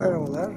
Merhabalar.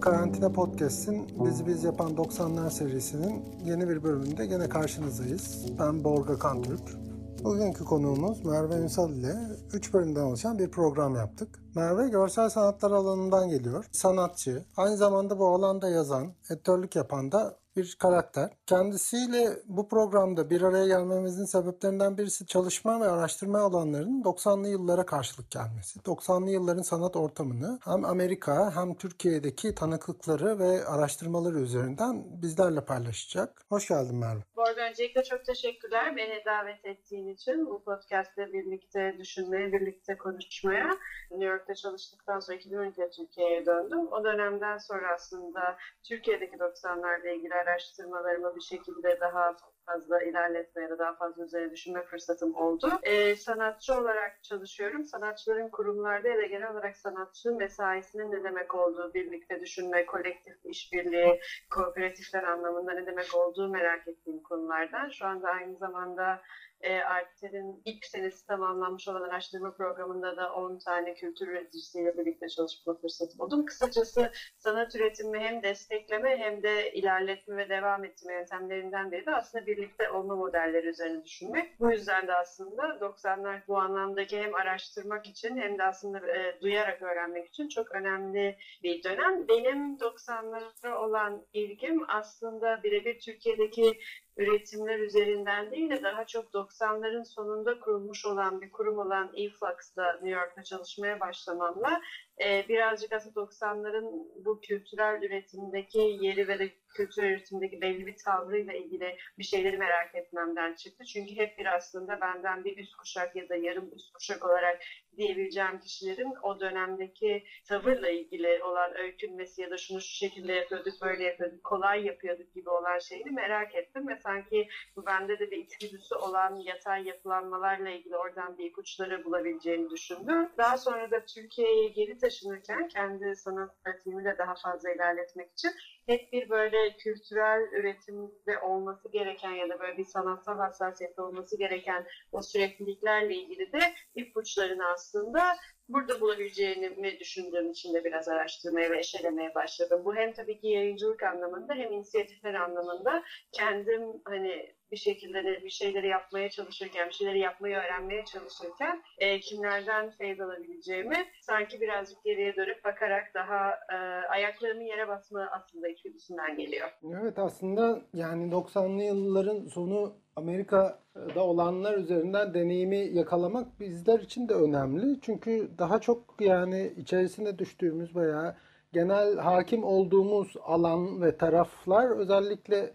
Karantina Podcast'in Bizi Biz Yapan 90'lar serisinin yeni bir bölümünde gene karşınızdayız. Ben Borga Kantürk. Bugünkü konuğumuz Merve Ünsal ile 3 bölümden oluşan bir program yaptık. Merve görsel sanatlar alanından geliyor. Sanatçı, aynı zamanda bu alanda yazan, editörlük yapan da bir karakter. Kendisiyle bu programda bir araya gelmemizin sebeplerinden birisi çalışma ve araştırma alanlarının 90'lı yıllara karşılık gelmesi. 90'lı yılların sanat ortamını hem Amerika hem Türkiye'deki tanıklıkları ve araştırmaları üzerinden bizlerle paylaşacak. Hoş geldin Merve. Bu arada öncelikle çok teşekkürler beni davet ettiğin için. Bu podcast'te birlikte düşünmeye, birlikte konuşmaya. New York'ta çalıştıktan sonra 2012'de Türkiye'ye döndüm. O dönemden sonra aslında Türkiye'deki 90'larla ilgili araştırmalarımı bir şekilde daha fazla ilerletme ya da daha fazla üzerine düşünme fırsatım oldu. Ee, sanatçı olarak çalışıyorum. Sanatçıların kurumlarda ya da genel olarak sanatçı mesaisinin ne demek olduğu, birlikte düşünme, kolektif işbirliği, kooperatifler anlamında ne demek olduğu merak ettiğim konulardan. Şu anda aynı zamanda e, Arter'in ilk senesi tamamlanmış olan araştırma programında da 10 tane kültür üreticisiyle birlikte çalışma fırsatı buldum. Kısacası sanat üretimi hem destekleme hem de ilerletme ve devam ettirme yöntemlerinden biri de aslında birlikte olma modelleri üzerine düşünmek. Bu yüzden de aslında 90'lar bu anlamdaki hem araştırmak için hem de aslında e, duyarak öğrenmek için çok önemli bir dönem. Benim 90'lara olan ilgim aslında birebir Türkiye'deki üretimler üzerinden değil de daha çok 90'ların sonunda kurulmuş olan bir kurum olan eFlux'da New York'ta çalışmaya başlamamla e, birazcık aslında 90'ların bu kültürel üretimdeki yeri ve de kültür üretimdeki belli bir tavrıyla ilgili bir şeyleri merak etmemden çıktı. Çünkü hep bir aslında benden bir üst kuşak ya da yarım üst kuşak olarak diyebileceğim kişilerin o dönemdeki tavırla ilgili olan öykünmesi ya da şunu şu şekilde yapıyorduk, böyle yapıyorduk, kolay yapıyorduk gibi olan şeyini merak ettim ve sanki bende de bir içgüdüsü olan yatay yapılanmalarla ilgili oradan bir ipuçları bulabileceğimi düşündüm. Daha sonra da Türkiye'ye geri taşınırken kendi sanat pratiğimi de daha fazla ilerletmek için hep bir böyle kültürel üretimde olması gereken ya da böyle bir sanatsal hassasiyette olması gereken o sürekliliklerle ilgili de ipuçlarını aslında burada bulabileceğini düşündüğüm için de biraz araştırmaya ve eşelemeye başladım. Bu hem tabii ki yayıncılık anlamında hem inisiyatifler anlamında kendim hani bir şekilde de bir şeyleri yapmaya çalışırken, bir şeyleri yapmayı öğrenmeye çalışırken e, kimlerden feyiz alabileceğimi sanki birazcık geriye dönüp bakarak daha e, ayaklarımın yere basma aslında içgüdüsünden geliyor. Evet aslında yani 90'lı yılların sonu Amerika'da olanlar üzerinden deneyimi yakalamak bizler için de önemli. Çünkü daha çok yani içerisine düştüğümüz veya genel hakim olduğumuz alan ve taraflar özellikle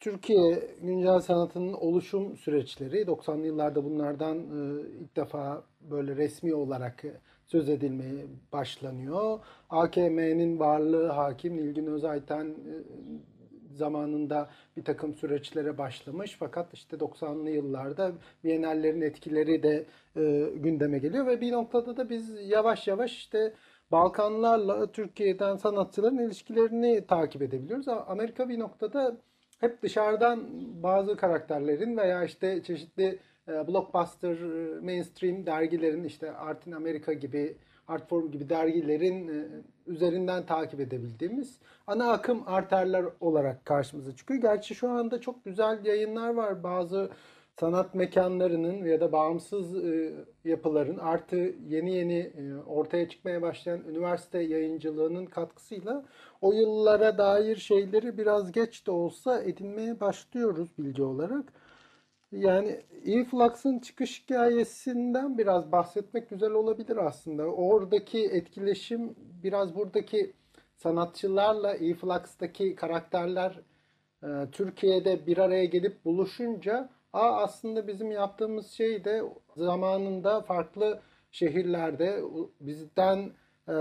Türkiye güncel sanatının oluşum süreçleri 90'lı yıllarda bunlardan e, ilk defa böyle resmi olarak söz edilmeye başlanıyor. AKM'nin varlığı hakim Nilgün Özayten e, zamanında bir takım süreçlere başlamış fakat işte 90'lı yıllarda Bienallerin etkileri de e, gündeme geliyor ve bir noktada da biz yavaş yavaş işte Balkanlarla Türkiye'den sanatçıların ilişkilerini takip edebiliyoruz. Amerika bir noktada hep dışarıdan bazı karakterlerin veya işte çeşitli e, blockbuster, e, mainstream dergilerin işte Art in America gibi, Artforum gibi dergilerin e, üzerinden takip edebildiğimiz ana akım arterler olarak karşımıza çıkıyor. Gerçi şu anda çok güzel yayınlar var. Bazı sanat mekanlarının ya da bağımsız e, yapıların artı yeni yeni e, ortaya çıkmaya başlayan üniversite yayıncılığının katkısıyla o yıllara dair şeyleri biraz geç de olsa edinmeye başlıyoruz bilgi olarak. Yani Influx'ın çıkış hikayesinden biraz bahsetmek güzel olabilir aslında. Oradaki etkileşim biraz buradaki sanatçılarla Influx'taki karakterler e, Türkiye'de bir araya gelip buluşunca Aa, aslında bizim yaptığımız şey de zamanında farklı şehirlerde bizden e,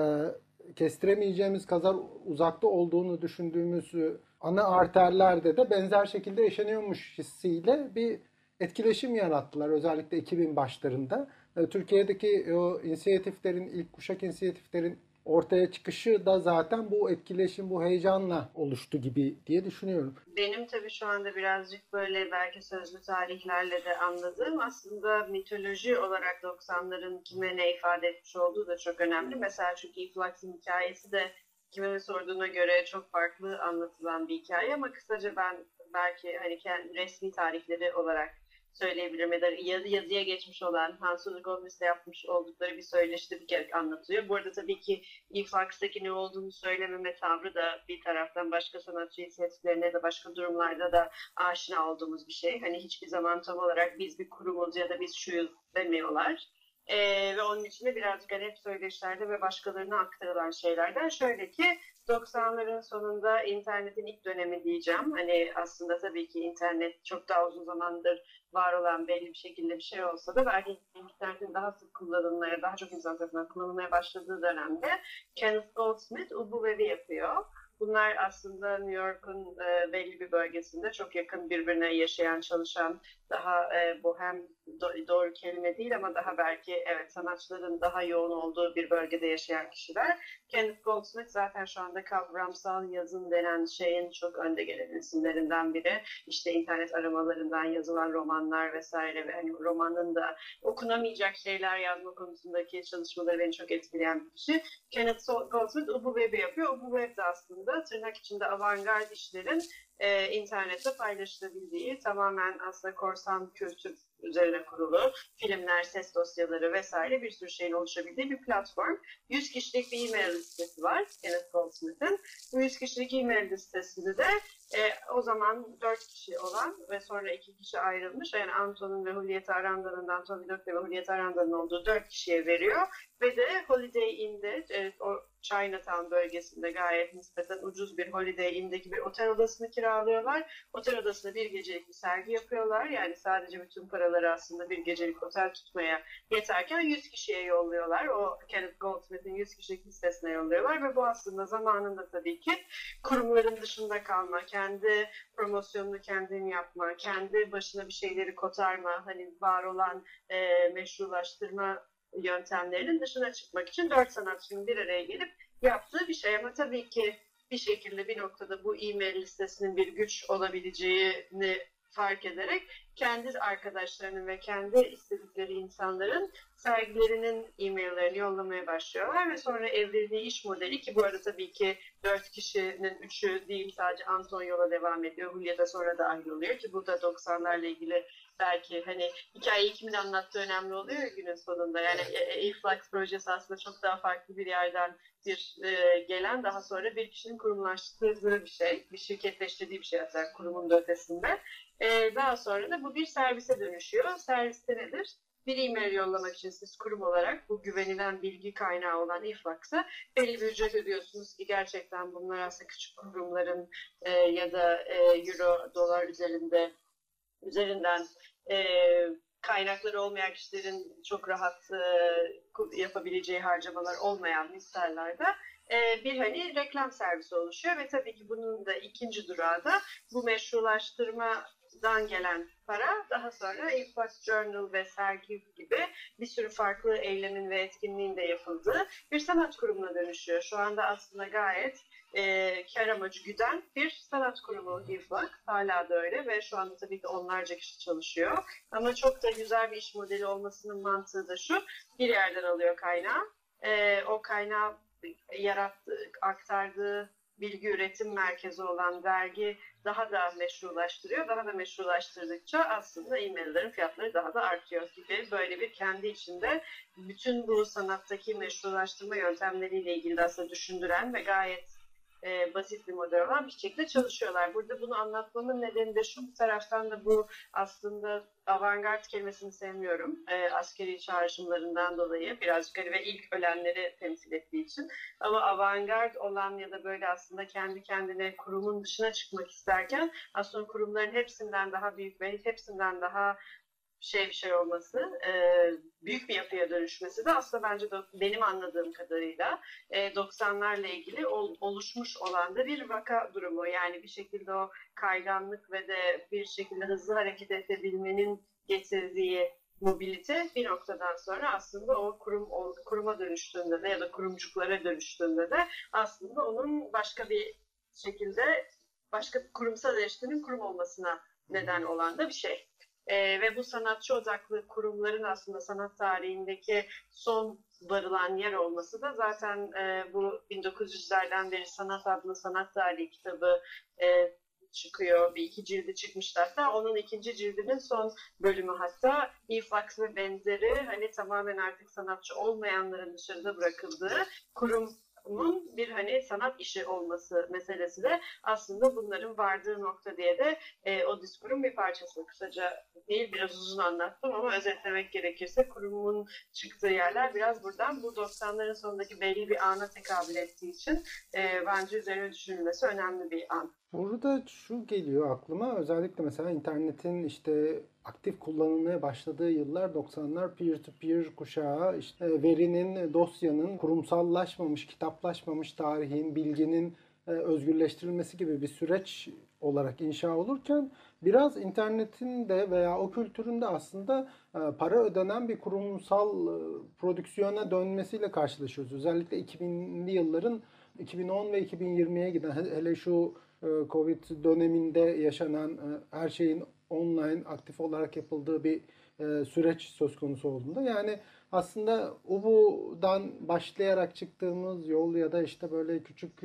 kestiremeyeceğimiz kadar uzakta olduğunu düşündüğümüz ana arterlerde de benzer şekilde yaşanıyormuş hissiyle bir etkileşim yarattılar özellikle 2000 başlarında. E, Türkiye'deki o inisiyatiflerin, ilk kuşak inisiyatiflerin ortaya çıkışı da zaten bu etkileşim, bu heyecanla oluştu gibi diye düşünüyorum. Benim tabii şu anda birazcık böyle belki sözlü tarihlerle de anladığım aslında mitoloji olarak 90'ların kime ne ifade etmiş olduğu da çok önemli. Mesela çünkü Influx'ın hikayesi de kime sorduğuna göre çok farklı anlatılan bir hikaye ama kısaca ben belki hani kendi resmi tarihleri olarak söyleyebilirim ya da yazı, yazıya geçmiş olan Hans Goldmis'te yapmış oldukları bir söyleşide bir kere anlatıyor. Bu arada tabii ki Influx'taki ne olduğunu söylememe tavrı da bir taraftan başka sanatçı inisiyatiflerine de başka durumlarda da aşina olduğumuz bir şey. Hani hiçbir zaman tam olarak biz bir kurumuz ya da biz şuyuz demiyorlar. Ee, ve onun için de birazcık hani hep söyleşilerde ve başkalarına aktarılan şeylerden şöyle ki 90'ların sonunda internetin ilk dönemi diyeceğim. Hani aslında tabii ki internet çok daha uzun zamandır var olan belli bir şekilde bir şey olsa da belki internetin daha sık kullanılmaya, daha çok insan tarafından kullanılmaya başladığı dönemde Kenneth Goldsmith Ubu Web'i yapıyor. Bunlar aslında New York'un e, belli bir bölgesinde çok yakın birbirine yaşayan, çalışan, daha e, bohem do- doğru kelime değil ama daha belki evet sanatçıların daha yoğun olduğu bir bölgede yaşayan kişiler. Kenneth Goldsmith zaten şu anda kavramsal yazım denen şeyin çok önde gelen isimlerinden biri. İşte internet aramalarından yazılan romanlar vesaire ve hani romanın da okunamayacak şeyler yazma konusundaki çalışmaları beni çok etkileyen bir kişi. Kenneth Goldsmith Ubu Web'i yapıyor. Ubu Web de aslında tırnak içinde avantgard işlerin e, internette paylaşılabildiği tamamen aslında korsan kültür üzerine kurulu filmler, ses dosyaları vesaire bir sürü şeyin oluşabildiği bir platform. 100 kişilik bir e-mail listesi var Kenneth Goldsmith'in. Bu 100 kişilik e-mail listesini de e, o zaman 4 kişi olan ve sonra 2 kişi ayrılmış. Yani Anton'un ve Julieta Aranda'nın, Anton Vidoc'ta ve Julieta Aranda'nın olduğu 4 kişiye veriyor. Ve de Holiday Inn'de, e, Chinatown bölgesinde gayet nispeten ucuz bir Holiday Inn'deki bir otel odasını kiralıyorlar. Otel odasında bir gecelik bir sergi yapıyorlar. Yani sadece bütün paraları aslında bir gecelik otel tutmaya yeterken 100 kişiye yolluyorlar. O Kenneth Goldsmith'in 100 kişilik listesine yolluyorlar ve bu aslında zamanında tabii ki kurumların dışında kalma, kendi promosyonunu kendin yapma, kendi başına bir şeyleri kotarma, hani var olan e, meşrulaştırma yöntemlerinin dışına çıkmak için dört sanatçının bir araya gelip yaptığı bir şey. Ama tabii ki bir şekilde bir noktada bu e-mail listesinin bir güç olabileceğini fark ederek kendi arkadaşlarının ve kendi istedikleri insanların sergilerinin e-maillerini yollamaya başlıyorlar ve sonra evrildiği iş modeli ki bu arada tabii ki dört kişinin üçü değil sadece Anton yola devam ediyor. Hulya da sonra da ayrılıyor ki bu da 90'larla ilgili belki hani hikayeyi kimin anlattığı önemli oluyor günün sonunda. Yani E-Flux projesi aslında çok daha farklı bir yerden bir e, gelen daha sonra bir kişinin kurumlaştırdığı bir şey. Bir şirketleştirdiği bir şey hatta kurumun da ötesinde. E, daha sonra da bu bir servise dönüşüyor. Serviste nedir? bir e-mail yollamak için siz kurum olarak bu güvenilen bilgi kaynağı olan Influx'a belli bir ücret ödüyorsunuz ki gerçekten bunlar aslında küçük kurumların e, ya da e, euro, dolar üzerinde üzerinden e, kaynakları olmayan kişilerin çok rahat e, yapabileceği harcamalar olmayan miktarlarda e, bir hani reklam servisi oluşuyor ve tabii ki bunun da ikinci durağı da bu meşrulaştırmadan gelen para daha sonra Influx Journal ve sergi gibi bir sürü farklı eylemin ve etkinliğin de yapıldığı bir sanat kurumuna dönüşüyor. Şu anda aslında gayet e, kar amacı güden bir sanat kurumu Influx. Hala da öyle ve şu anda tabii ki onlarca kişi çalışıyor. Ama çok da güzel bir iş modeli olmasının mantığı da şu. Bir yerden alıyor kaynağı. E, o kaynağı yarattığı, aktardığı bilgi üretim merkezi olan vergi daha da meşrulaştırıyor. Daha da meşrulaştırdıkça aslında e-maillerin fiyatları daha da artıyor gibi böyle bir kendi içinde bütün bu sanattaki meşrulaştırma yöntemleriyle ilgili aslında düşündüren ve gayet e, basit bir model olan bir şekilde çalışıyorlar. Burada bunu anlatmamın nedeni de şu bir taraftan da bu aslında avantgard kelimesini sevmiyorum. E, askeri çağrışımlarından dolayı birazcık hani ve ilk ölenleri temsil ettiği için. Ama avantgard olan ya da böyle aslında kendi kendine kurumun dışına çıkmak isterken aslında kurumların hepsinden daha büyük ve hepsinden daha şey bir şey olması, e, büyük bir yapıya dönüşmesi de aslında bence de benim anladığım kadarıyla e, 90'larla ilgili ol, oluşmuş olan da bir vaka durumu. Yani bir şekilde o kayganlık ve de bir şekilde hızlı hareket edebilmenin getirdiği mobilite bir noktadan sonra aslında o kurum o kuruma dönüştüğünde de ya da kurumcuklara dönüştüğünde de aslında onun başka bir şekilde başka bir kurumsal eleştirinin kurum olmasına neden olan da bir şey. Ee, ve bu sanatçı odaklı kurumların aslında sanat tarihindeki son varılan yer olması da zaten e, bu 1900'lerden beri Sanat adlı sanat tarihi kitabı e, çıkıyor. Bir iki cildi çıkmıştı hatta. Onun ikinci cildinin son bölümü hatta İfax ve benzeri hani tamamen artık sanatçı olmayanların dışarıda bırakıldığı kurum bunun bir hani sanat işi olması meselesi de aslında bunların vardığı nokta diye de e, o diskurun bir parçası. Kısaca değil biraz uzun anlattım ama özetlemek gerekirse kurumun çıktığı yerler biraz buradan bu 90'ların sonundaki belli bir ana tekabül ettiği için e, bence üzerine düşünülmesi önemli bir an. Burada şu geliyor aklıma özellikle mesela internetin işte aktif kullanılmaya başladığı yıllar 90'lar peer-to-peer kuşağı işte verinin, dosyanın kurumsallaşmamış, kitaplaşmamış tarihin, bilginin e, özgürleştirilmesi gibi bir süreç olarak inşa olurken biraz internetin de veya o kültürün de aslında e, para ödenen bir kurumsal e, prodüksiyona dönmesiyle karşılaşıyoruz. Özellikle 2000'li yılların 2010 ve 2020'ye giden hele şu Covid döneminde yaşanan her şeyin online aktif olarak yapıldığı bir süreç söz konusu olduğunda yani aslında UBU'dan başlayarak çıktığımız yol ya da işte böyle küçük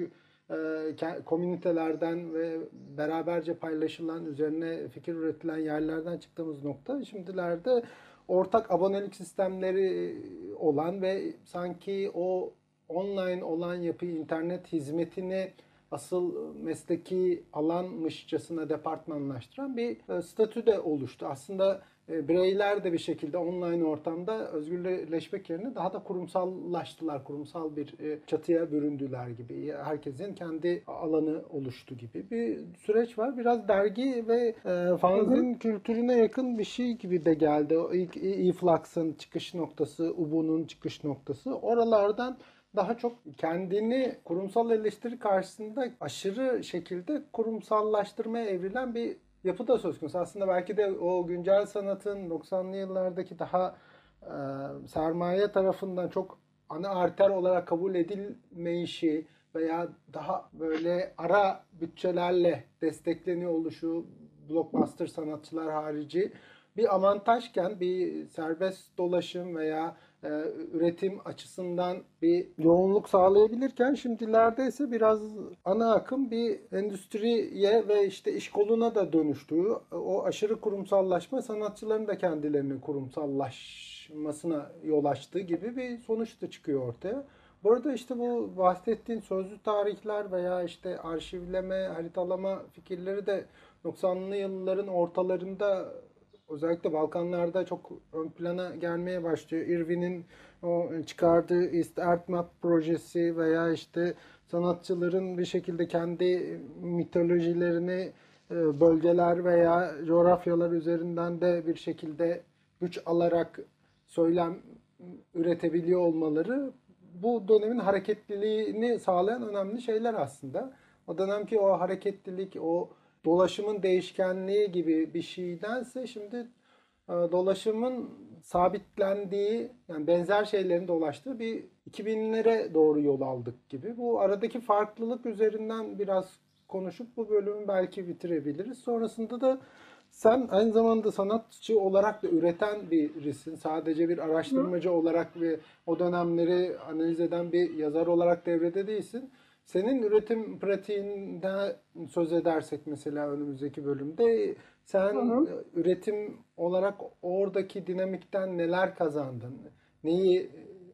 komünitelerden ve beraberce paylaşılan üzerine fikir üretilen yerlerden çıktığımız nokta şimdilerde ortak abonelik sistemleri olan ve sanki o online olan yapı internet hizmetini asıl mesleki alanmışçasına departmanlaştıran bir statü de oluştu. Aslında bireyler de bir şekilde online ortamda özgürleşmek yerine daha da kurumsallaştılar. Kurumsal bir çatıya büründüler gibi. Herkesin kendi alanı oluştu gibi bir süreç var. Biraz dergi ve fanzin kültürüne yakın bir şey gibi de geldi. O ilk e-flux'ın çıkış noktası, Ubu'nun çıkış noktası. Oralardan daha çok kendini kurumsal eleştiri karşısında aşırı şekilde kurumsallaştırmaya evrilen bir yapı da söz konusu. Aslında belki de o güncel sanatın 90'lı yıllardaki daha e, sermaye tarafından çok ana arter olarak kabul edilmeyişi veya daha böyle ara bütçelerle destekleniyor oluşu blockbuster sanatçılar harici bir avantajken bir serbest dolaşım veya e, üretim açısından bir yoğunluk sağlayabilirken şimdilerde ise biraz ana akım bir endüstriye ve işte iş koluna da dönüştüğü o aşırı kurumsallaşma sanatçıların da kendilerini kurumsallaşmasına yol açtığı gibi bir sonuç da çıkıyor ortaya. Burada işte bu bahsettiğin sözlü tarihler veya işte arşivleme, haritalama fikirleri de 90'lı yılların ortalarında özellikle Balkanlarda çok ön plana gelmeye başlıyor. Irvin'in o çıkardığı East Art Map projesi veya işte sanatçıların bir şekilde kendi mitolojilerini e, bölgeler veya coğrafyalar üzerinden de bir şekilde güç alarak söylem üretebiliyor olmaları bu dönemin hareketliliğini sağlayan önemli şeyler aslında. O dönemki o hareketlilik, o dolaşımın değişkenliği gibi bir şeydense şimdi e, dolaşımın sabitlendiği yani benzer şeylerin dolaştığı bir 2000'lere doğru yol aldık gibi. Bu aradaki farklılık üzerinden biraz konuşup bu bölümü belki bitirebiliriz. Sonrasında da sen aynı zamanda sanatçı olarak da üreten birisin. Sadece bir araştırmacı Hı. olarak ve o dönemleri analiz eden bir yazar olarak devrede değilsin. Senin üretim pratiğinde söz edersek mesela önümüzdeki bölümde sen hı hı. üretim olarak oradaki dinamikten neler kazandın? Neyi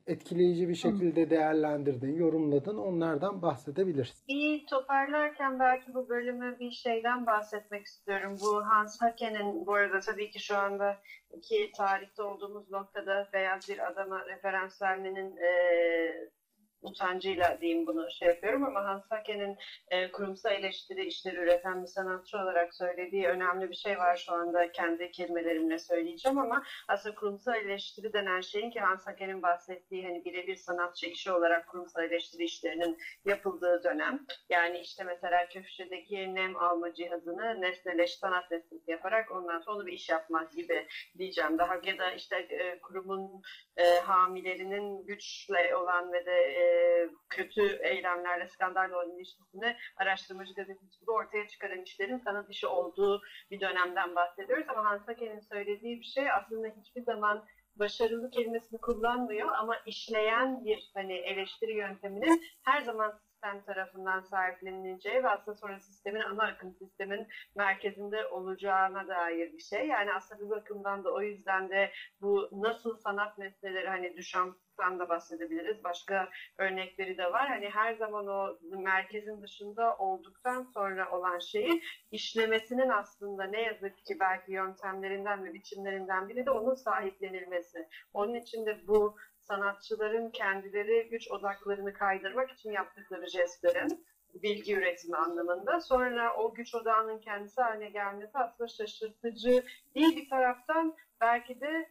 etkileyici bir şekilde değerlendirdin, yorumladın onlardan bahsedebilirsin. Bir toparlarken belki bu bölümü bir şeyden bahsetmek istiyorum. Bu Hans Haken'in bu arada tabii ki şu anda ki tarihte olduğumuz noktada beyaz bir adama referans vermenin e, utancıyla diyeyim bunu şey yapıyorum ama Hans Hake'nin e, kurumsal eleştiri işleri üreten bir sanatçı olarak söylediği önemli bir şey var şu anda kendi kelimelerimle söyleyeceğim ama aslında kurumsal eleştiri denen şeyin ki Hans Hake'nin bahsettiği hani birebir sanatçı işi olarak kurumsal eleştiri işlerinin yapıldığı dönem. Yani işte mesela köşedeki nem alma cihazını nesneleş, sanat nesnesi yaparak ondan sonra bir iş yapmak gibi diyeceğim. Daha ya da işte e, kurumun e, hamilerinin güçle olan ve de e, kötü eylemlerle, skandalla olan ilişkisini araştırmacı gazeteci gibi ortaya çıkaran işlerin sanat işi olduğu bir dönemden bahsediyoruz. Ama Hans Hake'nin söylediği bir şey aslında hiçbir zaman başarılı kelimesini kullanmıyor ama işleyen bir hani eleştiri yönteminin her zaman sistem tarafından sahiplenileceği ve aslında sonra sistemin ana akım sistemin merkezinde olacağına dair bir şey. Yani aslında bir bakımdan da o yüzden de bu nasıl sanat nesneleri hani Duchamp'tan da bahsedebiliriz. Başka örnekleri de var. Hani her zaman o merkezin dışında olduktan sonra olan şeyi işlemesinin aslında ne yazık ki belki yöntemlerinden ve biçimlerinden biri de onun sahiplenilmesi. Onun için de bu sanatçıların kendileri güç odaklarını kaydırmak için yaptıkları jestlerin bilgi üretimi anlamında. Sonra o güç odağının kendisi haline gelmesi aslında şaşırtıcı değil bir taraftan belki de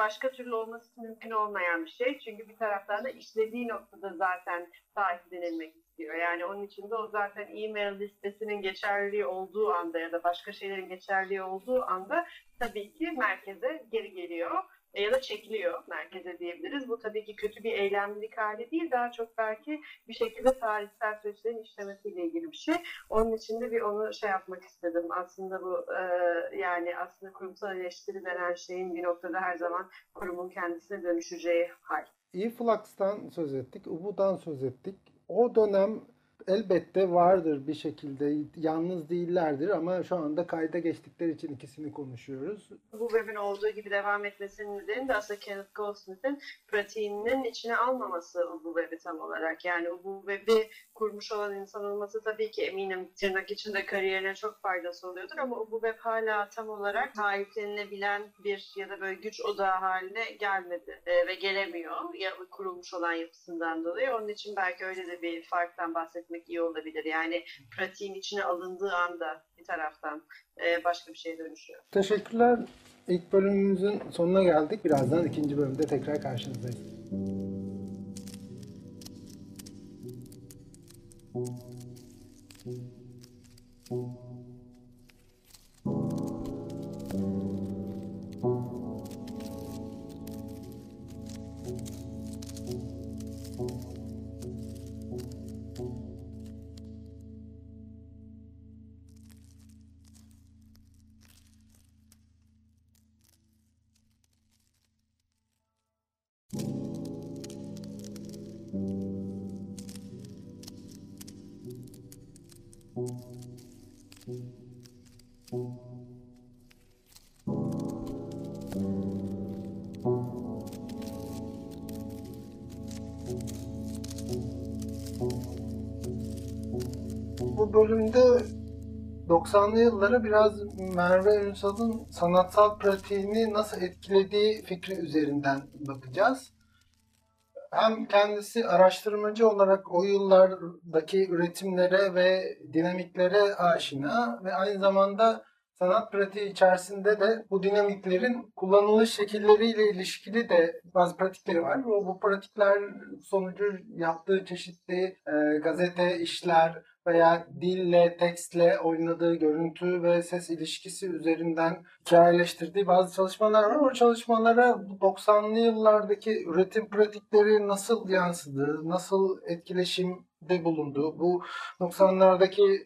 başka türlü olması mümkün olmayan bir şey. Çünkü bir taraftan da işlediği noktada zaten sahiplenilmek istiyor. Yani onun için de o zaten e-mail listesinin geçerli olduğu anda ya da başka şeylerin geçerli olduğu anda tabii ki merkeze geri geliyor ya da çekiliyor merkeze diyebiliriz. Bu tabii ki kötü bir eylemlilik hali değil. Daha çok belki bir şekilde tarihsel süreçlerin işlemesiyle ilgili bir şey. Onun için de bir onu şey yapmak istedim. Aslında bu e, yani aslında kurumsal eleştiri denen şeyin bir noktada her zaman kurumun kendisine dönüşeceği hal. E-Flux'tan söz ettik, Ubu'dan söz ettik. O dönem elbette vardır bir şekilde. Yalnız değillerdir ama şu anda kayda geçtikleri için ikisini konuşuyoruz. Bu webin olduğu gibi devam etmesinin nedeni de aslında Kenneth Goldsmith'in pratiğinin içine almaması bu web'i tam olarak. Yani bu web'i kurmuş olan insan olması tabii ki eminim tırnak içinde kariyerine çok faydası oluyordur ama bu web hala tam olarak sahiplenilebilen bir ya da böyle güç odağı haline gelmedi e, ve gelemiyor ya kurulmuş olan yapısından dolayı. Onun için belki öyle de bir farktan bahsetmek iyi olabilir. Yani pratiğin içine alındığı anda bir taraftan e, başka bir şeye dönüşüyor. Teşekkürler. İlk bölümümüzün sonuna geldik. Birazdan ikinci bölümde tekrar karşınızdayız. Thank Bölümde 90'lı yıllara biraz Merve Ünsal'ın sanatsal pratiğini nasıl etkilediği fikri üzerinden bakacağız. Hem kendisi araştırmacı olarak o yıllardaki üretimlere ve dinamiklere aşina ve aynı zamanda sanat pratiği içerisinde de bu dinamiklerin kullanılış şekilleriyle ilişkili de bazı pratikleri var. O, bu pratikler sonucu yaptığı çeşitli e, gazete işler veya dille, tekstle oynadığı görüntü ve ses ilişkisi üzerinden hikayeleştirdiği bazı çalışmalar var. O çalışmalara 90'lı yıllardaki üretim pratikleri nasıl yansıdı, nasıl etkileşimde bulundu, bu 90'lardaki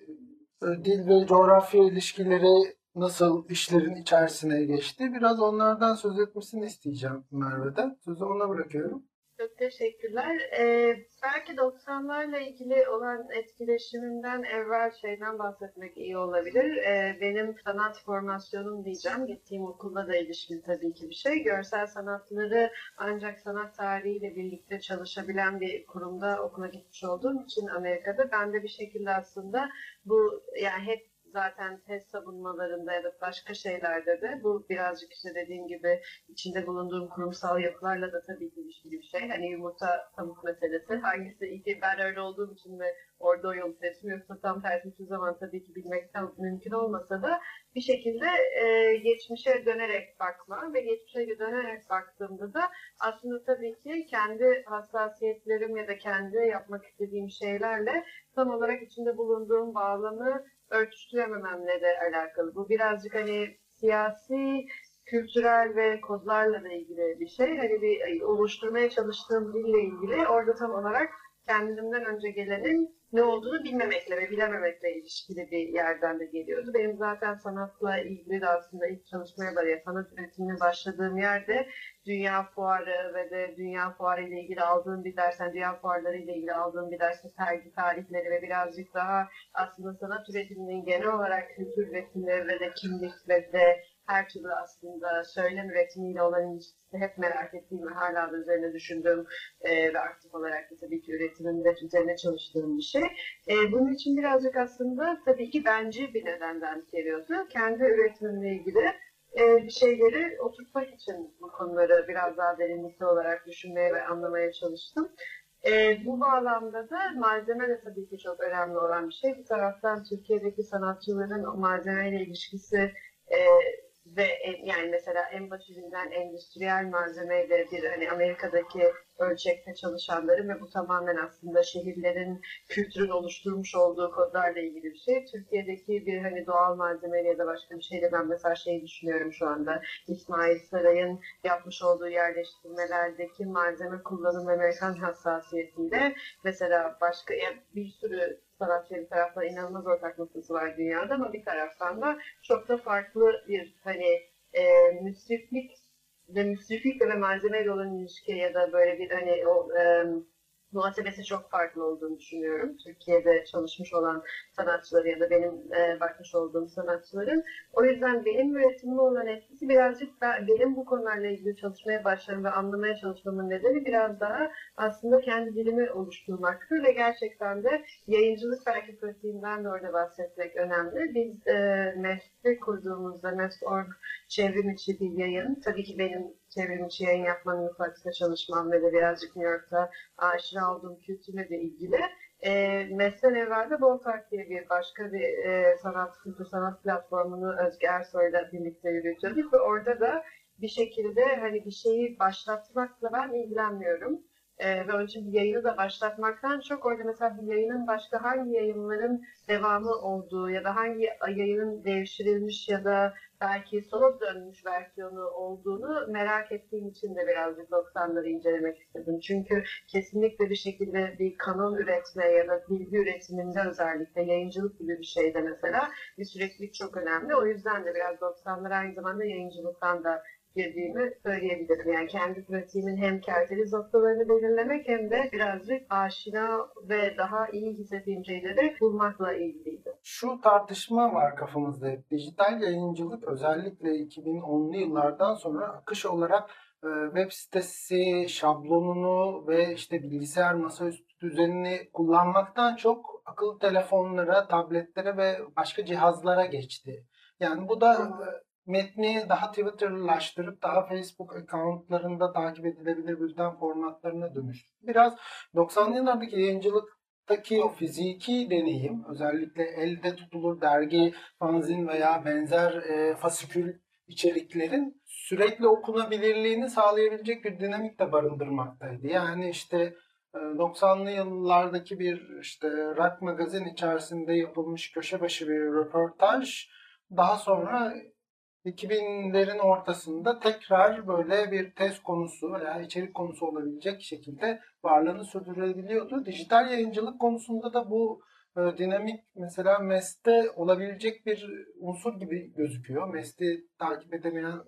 e, dil ve coğrafya ilişkileri nasıl işlerin içerisine geçti. Biraz onlardan söz etmesini isteyeceğim Merve'den. Sözü ona bırakıyorum. Çok teşekkürler. Ee, belki 90'larla ilgili olan etkileşiminden evvel şeyden bahsetmek iyi olabilir. Ee, benim sanat formasyonum diyeceğim. Gittiğim okulda da ilişkin tabii ki bir şey. Görsel sanatları ancak sanat tarihiyle birlikte çalışabilen bir kurumda okula gitmiş olduğum için Amerika'da ben de bir şekilde aslında bu yani hep zaten test savunmalarında ya da başka şeylerde de bu birazcık işte dediğim gibi içinde bulunduğum kurumsal yapılarla da tabii ki ilişkili bir şey. Hani yumurta tavuk meselesi. Hangisi iyi ki ben öyle olduğum için ve orada o yolu seçtim. Yoksa tam tersi hiçbir zaman tabii ki bilmekten mümkün olmasa da bir şekilde e, geçmişe dönerek bakma ve geçmişe dönerek baktığımda da aslında tabii ki kendi hassasiyetlerim ya da kendi yapmak istediğim şeylerle tam olarak içinde bulunduğum bağlamı örtüştüremememle de alakalı. Bu birazcık hani siyasi, kültürel ve kodlarla da ilgili bir şey. Hani bir oluşturmaya çalıştığım dille ilgili orada tam olarak kendimden önce gelenin ne olduğunu bilmemekle ve bilememekle ilişkili bir yerden de geliyordu. Benim zaten sanatla ilgili de aslında ilk çalışmaya da sanat üretimine başladığım yerde Dünya Fuarı ve de Dünya Fuarı ile ilgili aldığım bir dersen, Dünya Fuarları ile ilgili aldığım bir derste sergi tarihleri ve birazcık daha aslında sanat üretiminin genel olarak kültür üretimi ve de kimlik ve de her türlü aslında söylem üretimiyle olan ilişkisi hep merak ettiğim ve hala da üzerine düşündüğüm e, ve aktif olarak da tabii ki üretiminde üzerine çalıştığım bir şey. E, bunun için birazcık aslında tabii ki bence bir nedenden geliyordu. Kendi üretimimle ilgili e, bir şeyleri oturtmak için bu konuları biraz daha derinlikli olarak düşünmeye ve anlamaya çalıştım. E, bu bağlamda da malzeme de tabii ki çok önemli olan bir şey. Bir taraftan Türkiye'deki sanatçıların o malzemeyle ilişkisi e, ve en- yani mesela en basitinden endüstriyel malzemeyle bir hani Amerika'daki ölçekte çalışanların ve bu tamamen aslında şehirlerin kültürün oluşturmuş olduğu kodlarla ilgili bir şey. Türkiye'deki bir hani doğal malzemeyle ya da başka bir şeyle ben mesela şey düşünüyorum şu anda. İsmail Saray'ın yapmış olduğu yerleştirmelerdeki malzeme kullanım ve mekan hassasiyetiyle mesela başka yani bir sürü sanatçı taraftan inanılmaz ortak noktası var dünyada ama bir taraftan da çok da farklı bir hani e, müsriflik ve müsriflikle ve malzemeyle olan ilişki ya da böyle bir hani o e, muhasebesi çok farklı olduğunu düşünüyorum. Türkiye'de çalışmış olan sanatçıları ya da benim e, bakmış olduğum sanatçıların. O yüzden benim üretimime olan etkisi birazcık ben, benim bu konularla ilgili çalışmaya başlamam ve anlamaya çalışmamın nedeni biraz daha aslında kendi dilimi oluşturmaktır ve gerçekten de yayıncılık belki pratiğinden de orada bahsetmek önemli. Biz e, MES'te kurduğumuzda MES.org çevrim içi bir yayın. Tabii ki benim çevrim içi yayın yapmanın ufakta çalışmam ve de birazcık New York'ta aşina olduğum kültürle de ilgili. E, MES'ten evvel de Ballpark diye bir başka bir e, sanat, kültür sanat platformunu Özge Ersoy'la birlikte yürütüyorduk ve orada da bir şekilde hani bir şeyi başlatmakla ben ilgilenmiyorum. Ee, ve onun için bir yayını da başlatmaktan çok orada mesela bir yayının başka hangi yayınların devamı olduğu ya da hangi yayının devşirilmiş ya da belki sona dönmüş versiyonu olduğunu merak ettiğim için de birazcık 90'ları incelemek istedim. Çünkü kesinlikle bir şekilde bir kanon üretme ya da bilgi üretiminde özellikle yayıncılık gibi bir şeyde mesela bir süreklilik çok önemli. O yüzden de biraz 90'lar aynı zamanda yayıncılıktan da girdiğimi söyleyebilirim. Yani kendi pratiğimin hem kerteliz noktalarını belirlemek hem de birazcık aşina ve daha iyi hissettiğim şeyleri bulmakla ilgiliydi. Şu tartışma var kafamızda. Dijital yayıncılık özellikle 2010'lu yıllardan sonra akış olarak e, web sitesi şablonunu ve işte bilgisayar masaüstü düzenini kullanmaktan çok akıllı telefonlara, tabletlere ve başka cihazlara geçti. Yani bu da e, metni daha Twitter'laştırıp daha Facebook accountlarında takip edilebilir bülten formatlarına dönüştü. Biraz 90'lı yıllardaki yayıncılıktaki o fiziki deneyim özellikle elde tutulur dergi, fanzin veya benzer e, fasikül içeriklerin sürekli okunabilirliğini sağlayabilecek bir dinamik de barındırmaktaydı. Yani işte e, 90'lı yıllardaki bir işte rock magazin içerisinde yapılmış köşe başı bir röportaj daha sonra 2000'lerin ortasında tekrar böyle bir test konusu veya içerik konusu olabilecek şekilde varlığını sürdürebiliyordu. Dijital yayıncılık konusunda da bu e, dinamik mesela MES'te olabilecek bir unsur gibi gözüküyor. MES'i takip edemeyen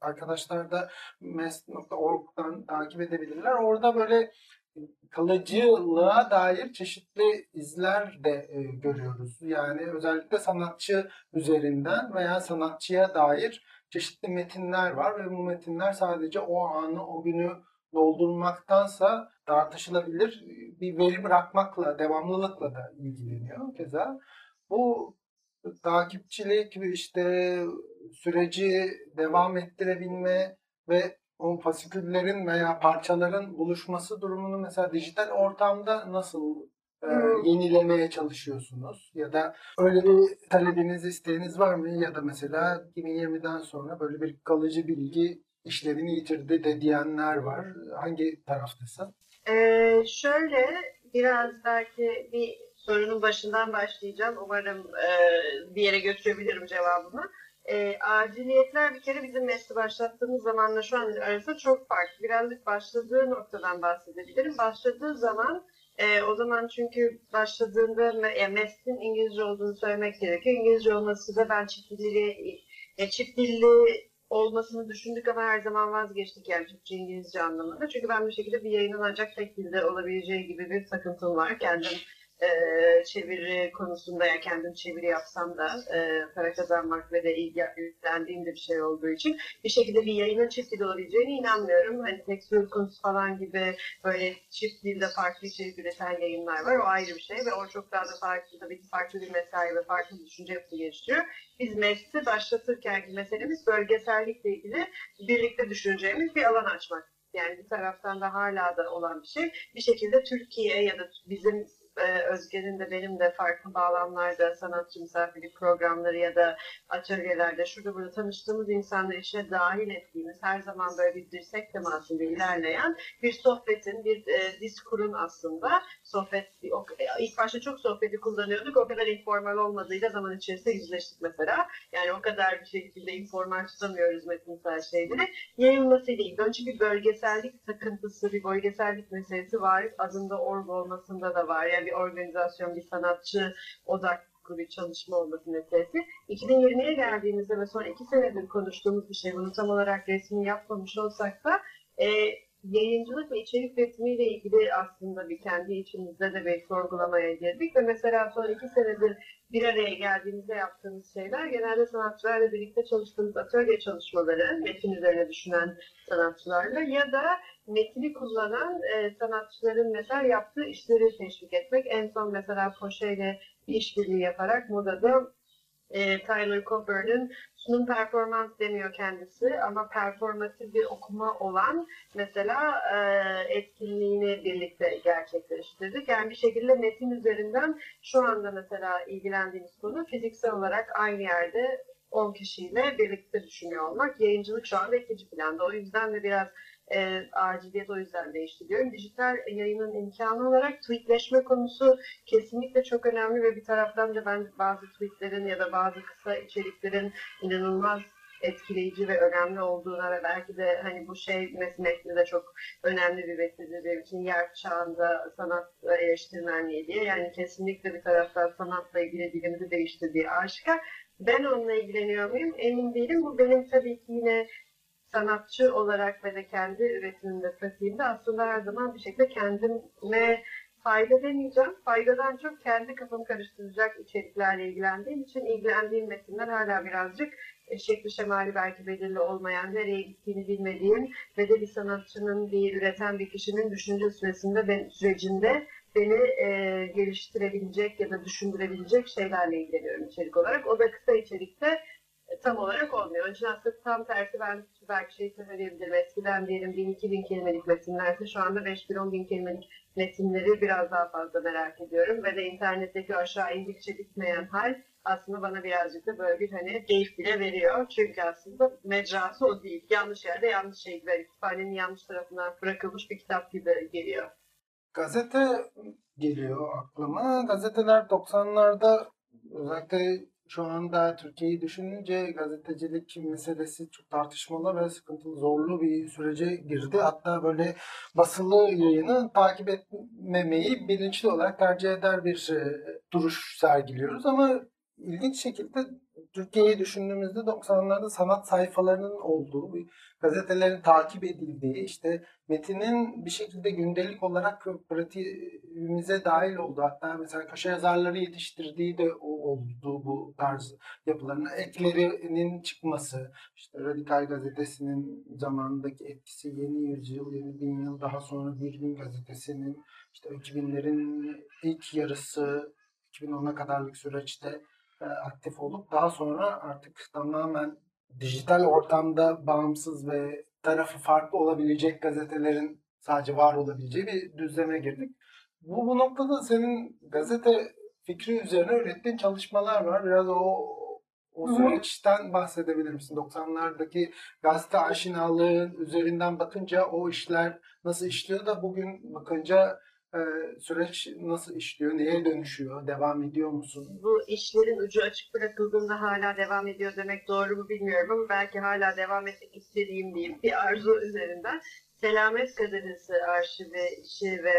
arkadaşlar da mes.org'dan takip edebilirler. Orada böyle kalıcılığa dair çeşitli izler de e, görüyoruz. Yani özellikle sanatçı üzerinden veya sanatçıya dair çeşitli metinler var ve bu metinler sadece o anı, o günü doldurmaktansa tartışılabilir bir veri bırakmakla, devamlılıkla da ilgileniyor keza. Bu takipçilik, işte süreci devam ettirebilme ve o fasiküllerin veya parçaların buluşması durumunu mesela dijital ortamda nasıl e, Hmm. yenilemeye çalışıyorsunuz? Ya da öyle bir talebiniz, isteğiniz var mı? Ya da mesela 2020'den sonra böyle bir kalıcı bilgi işlevini yitirdi de diyenler var. Hangi taraftasın? Ee, şöyle biraz belki bir sorunun başından başlayacağım. Umarım e, bir yere götürebilirim cevabımı. E, aciliyetler bir kere bizim mesleği başlattığımız zamanla şu an arasında çok farklı. Birazcık başladığı noktadan bahsedebilirim. Başladığı zaman e, o zaman çünkü başladığında me- yani mesleğin İngilizce olduğunu söylemek gerekiyor. İngilizce olması da ben çift dilli, e, çift dilli olmasını düşündük ama her zaman vazgeçtik yani Türkçe İngilizce anlamında. Çünkü ben bir şekilde bir yayının ancak tek dilde olabileceği gibi bir takıntım var. Kendim e, çeviri konusunda ya kendim çeviri yapsam da e, para kazanmak ve de ilgilendiğim bir şey olduğu için bir şekilde bir yayının çift dil olabileceğine inanmıyorum. Hani tek söz konusu falan gibi böyle çift dilde farklı içerik üreten yayınlar var. O ayrı bir şey ve o çok daha da farklı tabii ki farklı bir mesai ve farklı bir düşünce yapısı geliştiriyor. Biz mesleği başlatırkenki meselemiz bölgesellikle ilgili birlikte düşüneceğimiz bir alan açmak. Yani bir taraftan da hala da olan bir şey. Bir şekilde Türkiye ya da bizim e, Özge'nin de benim de farklı bağlamlarda sanatçı misafirlik programları ya da atölyelerde şurada burada tanıştığımız insanları içine dahil ettiğimiz her zaman böyle bir dirsek temasıyla ilerleyen bir sohbetin, bir e, diskurun aslında sohbet, o- ilk başta çok sohbeti kullanıyorduk. O kadar informal olmadığıyla zaman içerisinde yüzleştik mesela. Yani o kadar bir şekilde informal tutamıyoruz metinsel şeyleri. Yayılmasıyla ilgili. İçin bir bölgesellik takıntısı, bir bölgesellik meselesi var. Adında org olmasında da var. Yani bir organizasyon, bir sanatçı odaklı bir çalışma olması meselesi. 2020'ye geldiğimizde ve sonra iki senedir konuştuğumuz bir şey. Bunu tam olarak resmi yapmamış olsak da e, yayıncılık ve içerik üretimiyle ilgili aslında bir kendi içimizde de bir sorgulamaya girdik ve mesela son iki senedir bir araya geldiğimizde yaptığımız şeyler genelde sanatçılarla birlikte çalıştığımız atölye çalışmaları, metin üzerine düşünen sanatçılarla ya da metni kullanan e, sanatçıların mesela yaptığı işleri teşvik etmek. En son mesela Poşe ile bir işbirliği yaparak modada e, Tyler Coburn'un sunum performans demiyor kendisi ama performatif bir okuma olan mesela e, etkinliğini birlikte gerçekleştirdik. Yani bir şekilde metin üzerinden şu anda mesela ilgilendiğimiz konu fiziksel olarak aynı yerde 10 kişiyle birlikte düşünüyor olmak. Yayıncılık şu anda ikinci planda. O yüzden de biraz e, aciliyet o yüzden değişti diyorum. Dijital yayının imkanı olarak tweetleşme konusu kesinlikle çok önemli ve bir taraftan da ben bazı tweetlerin ya da bazı kısa içeriklerin inanılmaz etkileyici ve önemli olduğuna ve belki de hani bu şey metni de çok önemli bir vesiledir benim için yer çağında sanat eleştirmenliği diye. Yani kesinlikle bir taraftan sanatla ilgili dilimizi değiştirdiği aşikar. Ben onunla ilgileniyor muyum? Emin değilim. Bu benim tabii ki yine sanatçı olarak ve de kendi üretimimde, pratiğimde aslında her zaman bir şekilde kendime fayda demeyeceğim. Faydadan çok kendi kafamı karıştıracak içeriklerle ilgilendiğim için ilgilendiğim metinler hala birazcık şekli şemali belki belirli olmayan, nereye gittiğini bilmediğim ve de bir sanatçının, bir üreten bir kişinin düşünce süresinde, ben, sürecinde beni e, geliştirebilecek ya da düşündürebilecek şeylerle ilgileniyorum içerik olarak. O da kısa içerikte tam olarak olmuyor. İçin aslında tam tersi ben belki şey söyleyebilirim. Eskiden diyelim 1000-2000 kelimelik metinlerse şu anda 5000-10 bin kelimelik metinleri biraz daha fazla merak ediyorum. Ve de internetteki aşağı indikçe bitmeyen hal aslında bana birazcık da böyle bir hani keyif bile veriyor. Çünkü aslında mecrası o değil. Yanlış yerde yanlış şey gibi. Kütüphanenin yanlış tarafından bırakılmış bir kitap gibi geliyor. Gazete geliyor aklıma. Gazeteler 90'larda özellikle şu anda Türkiye'yi düşününce gazetecilik meselesi çok tartışmalı ve sıkıntılı, zorlu bir sürece girdi. Hatta böyle basılı yayını takip etmemeyi bilinçli olarak tercih eder bir e, duruş sergiliyoruz. Ama ilginç şekilde Türkiye'yi düşündüğümüzde 90'larda sanat sayfalarının olduğu, gazetelerin takip edildiği, işte metinin bir şekilde gündelik olarak pratiğimize dahil oldu. Hatta mesela köşe yazarları yetiştirdiği de oldu bu tarz yapıların. Eklerinin çıkması, işte Radikal Gazetesi'nin zamanındaki etkisi, Yeni Yüzyıl, Yeni Bin Yıl, daha sonra Bir Gün Gazetesi'nin işte 2000'lerin ilk yarısı, 2010'a kadarlık süreçte e, aktif olup daha sonra artık tamamen dijital ortamda bağımsız ve tarafı farklı olabilecek gazetelerin sadece var olabileceği bir düzleme girdik. Bu, bu noktada senin gazete fikri üzerine ürettiğin çalışmalar var. Biraz o o süreçten bahsedebilir misin? 90'lardaki gazete aşinalığın üzerinden bakınca o işler nasıl işliyor da bugün bakınca e, süreç nasıl işliyor, neye dönüşüyor, devam ediyor musun? Bu işlerin ucu açık bırakıldığında hala devam ediyor demek doğru mu bilmiyorum ama belki hala devam etmek istediğim diyeyim bir arzu üzerinden. Selamet Gazetesi arşivi işi ve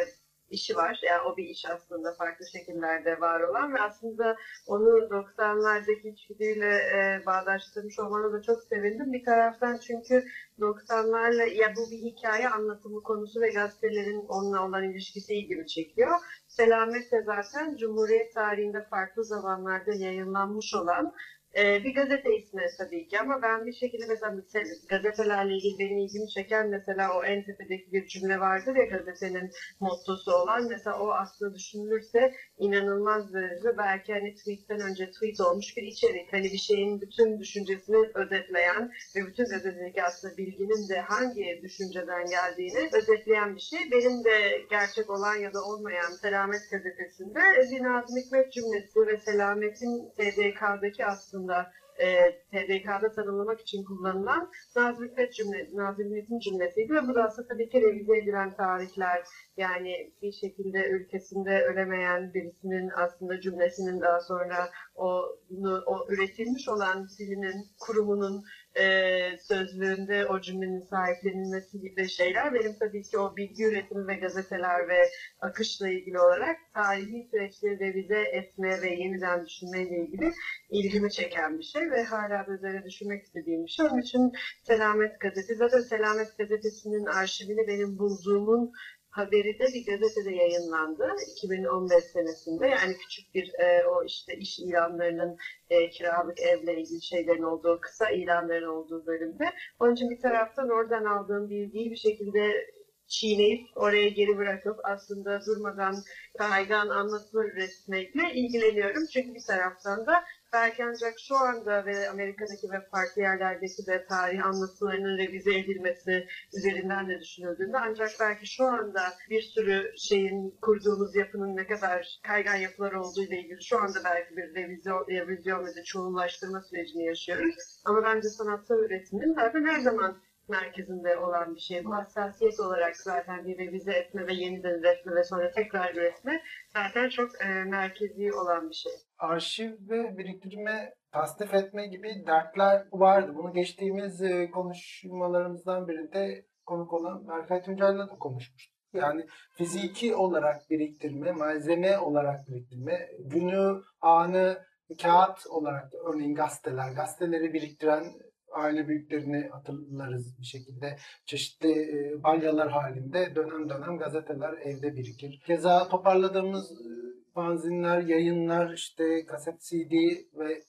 işi var. Yani o bir iş aslında farklı şekillerde var olan ve aslında onu 90'lardaki içgüdüyle e, bağdaştırmış olmana da çok sevindim. Bir taraftan çünkü 90'larla ya bu bir hikaye anlatımı konusu ve gazetelerin onunla olan ilişkisi ilgimi çekiyor. Selamet de zaten Cumhuriyet tarihinde farklı zamanlarda yayınlanmış olan e, bir gazete ismi tabii ki ama ben bir şekilde mesela se- gazetelerle ilgili benim ilgimi çeken mesela o en tepedeki bir cümle vardır ya gazetenin mottosu olan mesela o aslında düşünülürse inanılmaz derecede belki hani tweetten önce tweet olmuş bir içerik. Hani bir şeyin bütün düşüncesini özetleyen ve bütün gazetedeki aslında bilginin de hangi düşünceden geldiğini özetleyen bir şey. Benim de gerçek olan ya da olmayan Selamet gazetesinde bir Nazım Hikmet cümlesi ve Selamet'in TDK'daki aslında e, TDK'da tanımlamak için kullanılan Nazım Hikmet cümle, Nazım Hikmet'in cümlesiydi ve bu da aslında tabii ki revize edilen tarihler. Yani bir şekilde ülkesinde ölemeyen birisinin aslında cümlesinin daha sonra o, bunu, o üretilmiş olan dilinin kurumunun e, sözlüğünde o cümlenin sahiplenilmesi gibi şeyler benim tabii ki o bilgi üretimi ve gazeteler ve akışla ilgili olarak tarihi süreçleri revize etme ve yeniden düşünmeyle ilgili ilgimi çeken bir şey ve hala da üzerine düşünmek istediğim bir şey. Onun için Selamet Gazetesi, zaten Selamet Gazetesi'nin arşivini benim bulduğumun haberi de bir gazetede yayınlandı 2015 senesinde. Yani küçük bir e, o işte iş ilanlarının e, kiralık evle ilgili şeylerin olduğu, kısa ilanların olduğu bölümde. Onun için bir taraftan oradan aldığım bilgiyi bir şekilde çiğneyip oraya geri bırakıp aslında durmadan kaygan anlatılar üretmekle ilgileniyorum. Çünkü bir taraftan da belki ancak şu anda ve Amerika'daki ve farklı yerlerdeki de tarih anlatılarının revize edilmesi üzerinden de düşünüldüğünde ancak belki şu anda bir sürü şeyin kurduğumuz yapının ne kadar kaygan yapılar olduğu ile ilgili şu anda belki bir revizyon, revizyon ve de çoğullaştırma sürecini yaşıyoruz. Ama bence sanatsal üretimin zaten her zaman merkezinde olan bir şey. Bu hassasiyet olarak zaten bir revize etme ve yeniden üretme ve sonra tekrar üretme zaten çok e, merkezi olan bir şey. Arşiv ve biriktirme, tasnif etme gibi dertler vardı. Bunu geçtiğimiz e, konuşmalarımızdan birinde konuk olan Berkay Tuncay'la da konuşmuştuk. Yani fiziki olarak biriktirme, malzeme olarak biriktirme, günü, anı, kağıt olarak örneğin gazeteler, gazeteleri biriktiren aile büyüklerini hatırlarız bir şekilde. Çeşitli e, balyalar halinde dönem dönem gazeteler evde birikir. Keza toparladığımız e, fanzinler, yayınlar, işte kaset CD ve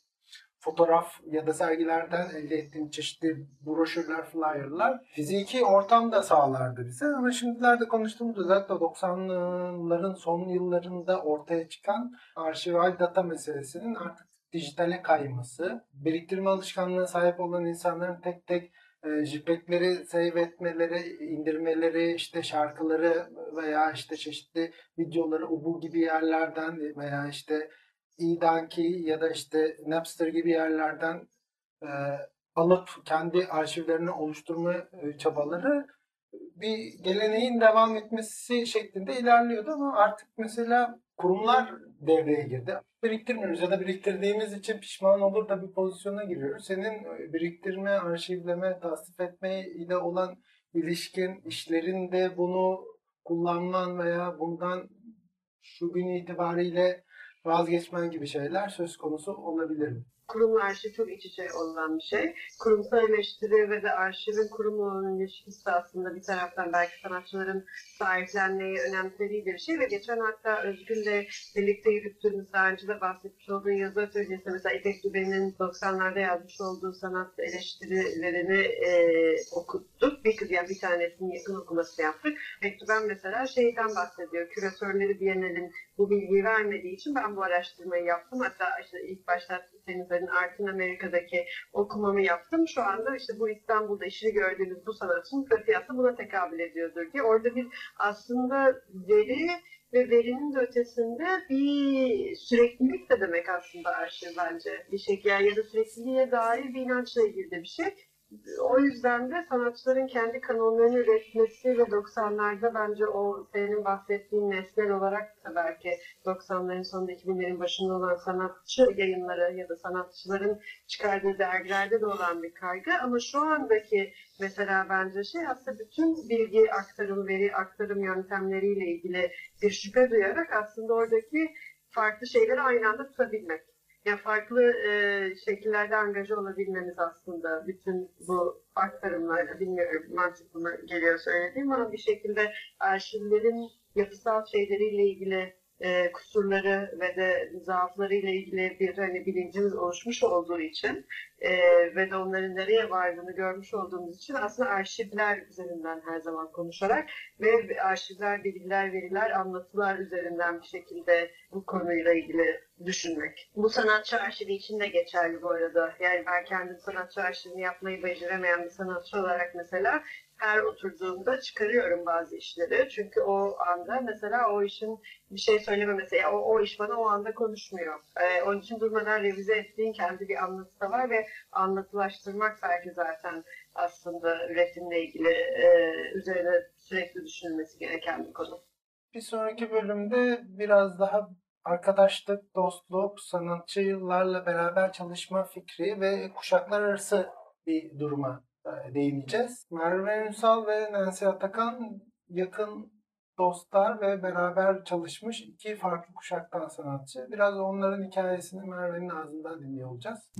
fotoğraf ya da sergilerden elde ettiğim çeşitli broşürler, flyerlar fiziki ortam da sağlardı bize. Ama şimdilerde konuştuğumuz özellikle 90'ların son yıllarında ortaya çıkan arşival data meselesinin artık dijitale kayması, biriktirme alışkanlığına sahip olan insanların tek tek e, JPEG'leri save etmeleri, indirmeleri, işte şarkıları veya işte çeşitli videoları Ubu gibi yerlerden veya işte eDonkey ya da işte Napster gibi yerlerden e, alıp kendi arşivlerini oluşturma e, çabaları bir geleneğin devam etmesi şeklinde ilerliyordu ama artık mesela kurumlar devreye girdi. Biriktirmiyoruz ya da biriktirdiğimiz için pişman olur da bir pozisyona giriyoruz. Senin biriktirme, arşivleme, tasnif etme ile olan ilişkin, işlerinde bunu kullanman veya bundan şu gün itibariyle vazgeçmen gibi şeyler söz konusu olabilir mi? Kurumla arşiv çok iç içe olan bir şey. Kurumsal eleştiri ve de arşivin kurumla olan ilişkisi aslında bir taraftan belki sanatçıların sahiplenmeyi önemsediği bir şey ve geçen hatta Özgün'le birlikte yürüttüğümüz daha önce de bahsetmiş olduğun yazı atölyesi mesela İpek Düben'in 90'larda yazmış olduğu sanat eleştirilerini e, okuttuk. Bir kız yani bir tanesini yakın okuması yaptık. İpek mesela şeyden bahsediyor. Küratörleri Biennale'in bu bilgiyi vermediği için ben bu araştırmayı yaptım. Hatta işte ilk başta söylediğin Artin Amerika'daki okumamı yaptım. Şu anda işte bu İstanbul'da işini gördüğünüz bu sanatın fiyatı buna tekabül ediyordur diye. Orada bir aslında veri ve verinin de ötesinde bir süreklilik de demek aslında arşiv bence. Bir şekilde ya da sürekliliğe dair bir inançla ilgili de bir şey. O yüzden de sanatçıların kendi kanonlarını üretmesi ve 90'larda bence o senin bahsettiğin nesnel olarak da belki 90'ların sonunda 2000'lerin başında olan sanatçı yayınları ya da sanatçıların çıkardığı dergilerde de olan bir kaygı. Ama şu andaki mesela bence şey aslında bütün bilgi aktarım, veri aktarım yöntemleriyle ilgili bir şüphe duyarak aslında oradaki farklı şeyleri aynı anda tutabilmek. Yani farklı e, şekillerde angaja olabilmemiz aslında bütün bu aktarımlarda bilmiyorum mantıklı geliyor söylediğim ama bir şekilde arşivlerin yapısal şeyleriyle ilgili e, kusurları ve de zaaflarıyla ilgili bir hani bilincimiz oluşmuş olduğu için e, ve de onların nereye vardığını görmüş olduğumuz için aslında arşivler üzerinden her zaman konuşarak ve arşivler, bilgiler, veriler, anlatılar üzerinden bir şekilde bu konuyla ilgili düşünmek. Bu sanatçı arşivi için de geçerli bu arada. Yani ben kendim sanatçı arşivini yapmayı beceremeyen bir sanatçı olarak mesela her oturduğumda çıkarıyorum bazı işleri. Çünkü o anda mesela o işin bir şey söylememesi, o, o iş bana o anda konuşmuyor. Ee, onun için durmadan revize ettiğin kendi bir anlatısı da var ve anlatılaştırmak belki zaten aslında üretimle ilgili e, üzerine sürekli düşünülmesi gereken bir konu. Bir sonraki bölümde biraz daha arkadaşlık, dostluk, sanatçı yıllarla beraber çalışma fikri ve kuşaklar arası bir duruma değineceğiz. Merve Ünsal ve Nancy Atakan yakın dostlar ve beraber çalışmış iki farklı kuşaktan sanatçı. Biraz onların hikayesini Merve'nin ağzından dinliyor olacağız.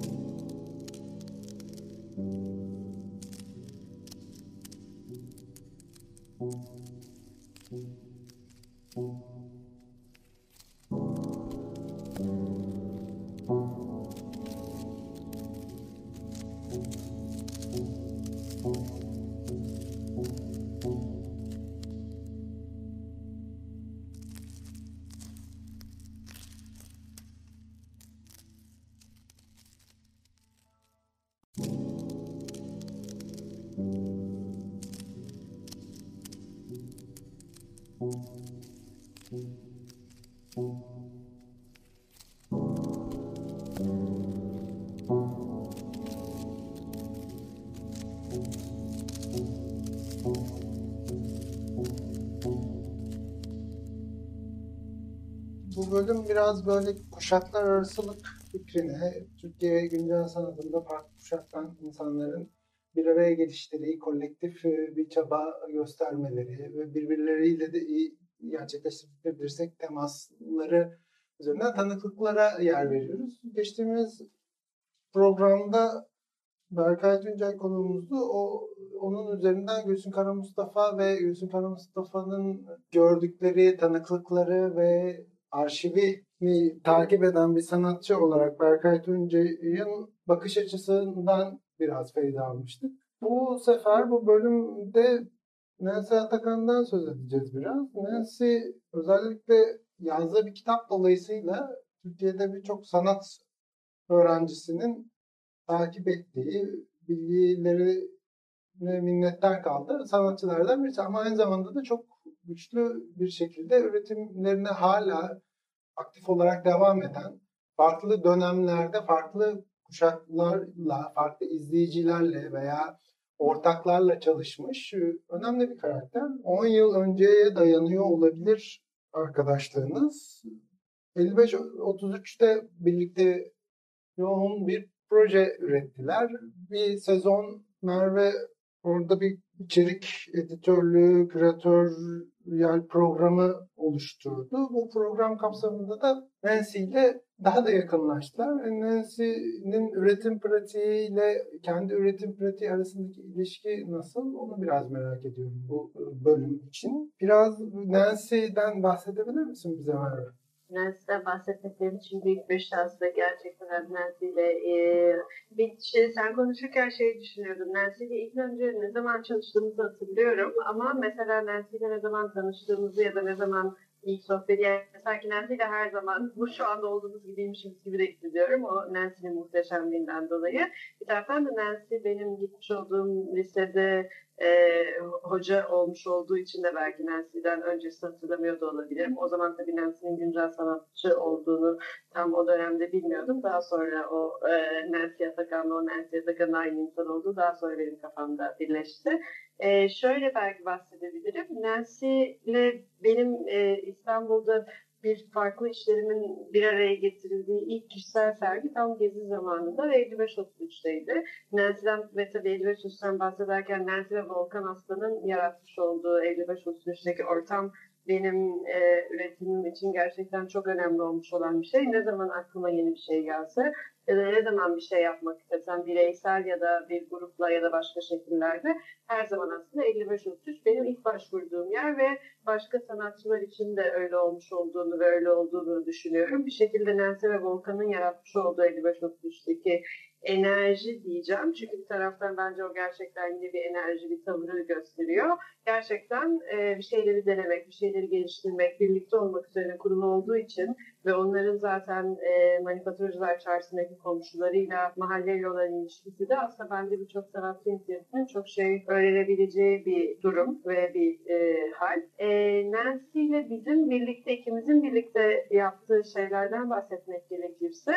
Bu bölüm biraz böyle kuşaklar arasılık fikrine, Türkiye güncel sanatında farklı kuşaktan insanların bir araya gelişleri, kolektif e, bir çaba göstermeleri ve birbirleriyle de iyi gerçekleştirebilirsek temasları üzerinden tanıklıklara yer veriyoruz. Geçtiğimiz programda Berkay Tuncay konuğumuzdu. O onun üzerinden Gülsün Kara Mustafa ve Gülsün Kara Mustafa'nın gördükleri tanıklıkları ve arşivi takip eden bir sanatçı olarak Berkay Tuncay'ın bakış açısından biraz feyda almıştık. Bu sefer bu bölümde Nancy Atakan'dan söz edeceğiz biraz. Nancy özellikle yazdığı bir kitap dolayısıyla Türkiye'de birçok sanat öğrencisinin takip ettiği, bilgileri minnetten kaldı sanatçılardan birisi. Ama aynı zamanda da çok güçlü bir şekilde üretimlerine hala aktif olarak devam eden, farklı dönemlerde farklı kuşaklarla, farklı izleyicilerle veya ortaklarla çalışmış önemli bir karakter. 10 yıl önceye dayanıyor olabilir arkadaşlarınız. 55-33'te birlikte yoğun bir proje ürettiler. Bir sezon Merve orada bir içerik editörlüğü, küratöryel programı oluşturdu. Bu program kapsamında da Nancy ile daha da yakınlaştılar. Ve Nancy'nin üretim pratiğiyle kendi üretim pratiği arasındaki ilişki nasıl onu biraz merak ediyorum bu e, bölüm için. Biraz Nancy'den bahsedebilir misin bize Merve? Nancy'den bahsetmeklerim için büyük bir şans gerçekten Nancy ile e, bir şey, sen konuşurken şey düşünüyordum. Nancy ile ilk önce ne zaman çalıştığımızı hatırlıyorum ama mesela Nancy ile ne zaman tanıştığımızı ya da ne zaman ilk sohbeti yani sanki Nancy ile her zaman bu şu anda olduğumuz gibiymişiz gibi de hissediyorum. O Nancy'nin muhteşemliğinden dolayı. Bir taraftan da Nancy benim gitmiş olduğum lisede e, hoca olmuş olduğu için de belki Nancy'den öncesi hatırlamıyor da olabilirim. O zaman tabii Nancy'nin güncel sanatçı olduğunu tam o dönemde bilmiyordum. Daha sonra o e, Nancy Atakan'la o Nancy Atakan'ın aynı insan olduğu daha sonra benim kafamda birleşti. E, şöyle belki bahsedebilirim. Nancy ile benim e, İstanbul'da bir farklı işlerimin bir araya getirildiği ilk kişisel sergi tam gezi zamanında ve 55-33'teydi. Nancy'den ve tabii 55-33'ten bahsederken Nancy ve Volkan Aslan'ın yaratmış olduğu 55-33'teki ortam benim e, üretimim için gerçekten çok önemli olmuş olan bir şey. Ne zaman aklıma yeni bir şey gelse ya da ne zaman bir şey yapmak istesem bireysel ya da bir grupla ya da başka şekillerde her zaman aslında 55-33 benim ilk başvurduğum yer ve başka sanatçılar için de öyle olmuş olduğunu ve öyle olduğunu düşünüyorum. Bir şekilde Nancy ve Volkan'ın yaratmış olduğu 55-33'teki enerji diyeceğim. Çünkü bir taraftan bence o gerçekten yine bir enerji, bir tavırı gösteriyor. Gerçekten e, bir şeyleri denemek, bir şeyleri geliştirmek, birlikte olmak üzerine kurulu olduğu için ve onların zaten e, manifaturcular çarşısındaki komşularıyla, mahalleyle olan ilişkisi de aslında bence birçok sanatçı inisiyatifinin çok şey öğrenebileceği bir durum ve bir e, hal. E, Nancy ile bizim birlikte, ikimizin birlikte yaptığı şeylerden bahsetmek gerekirse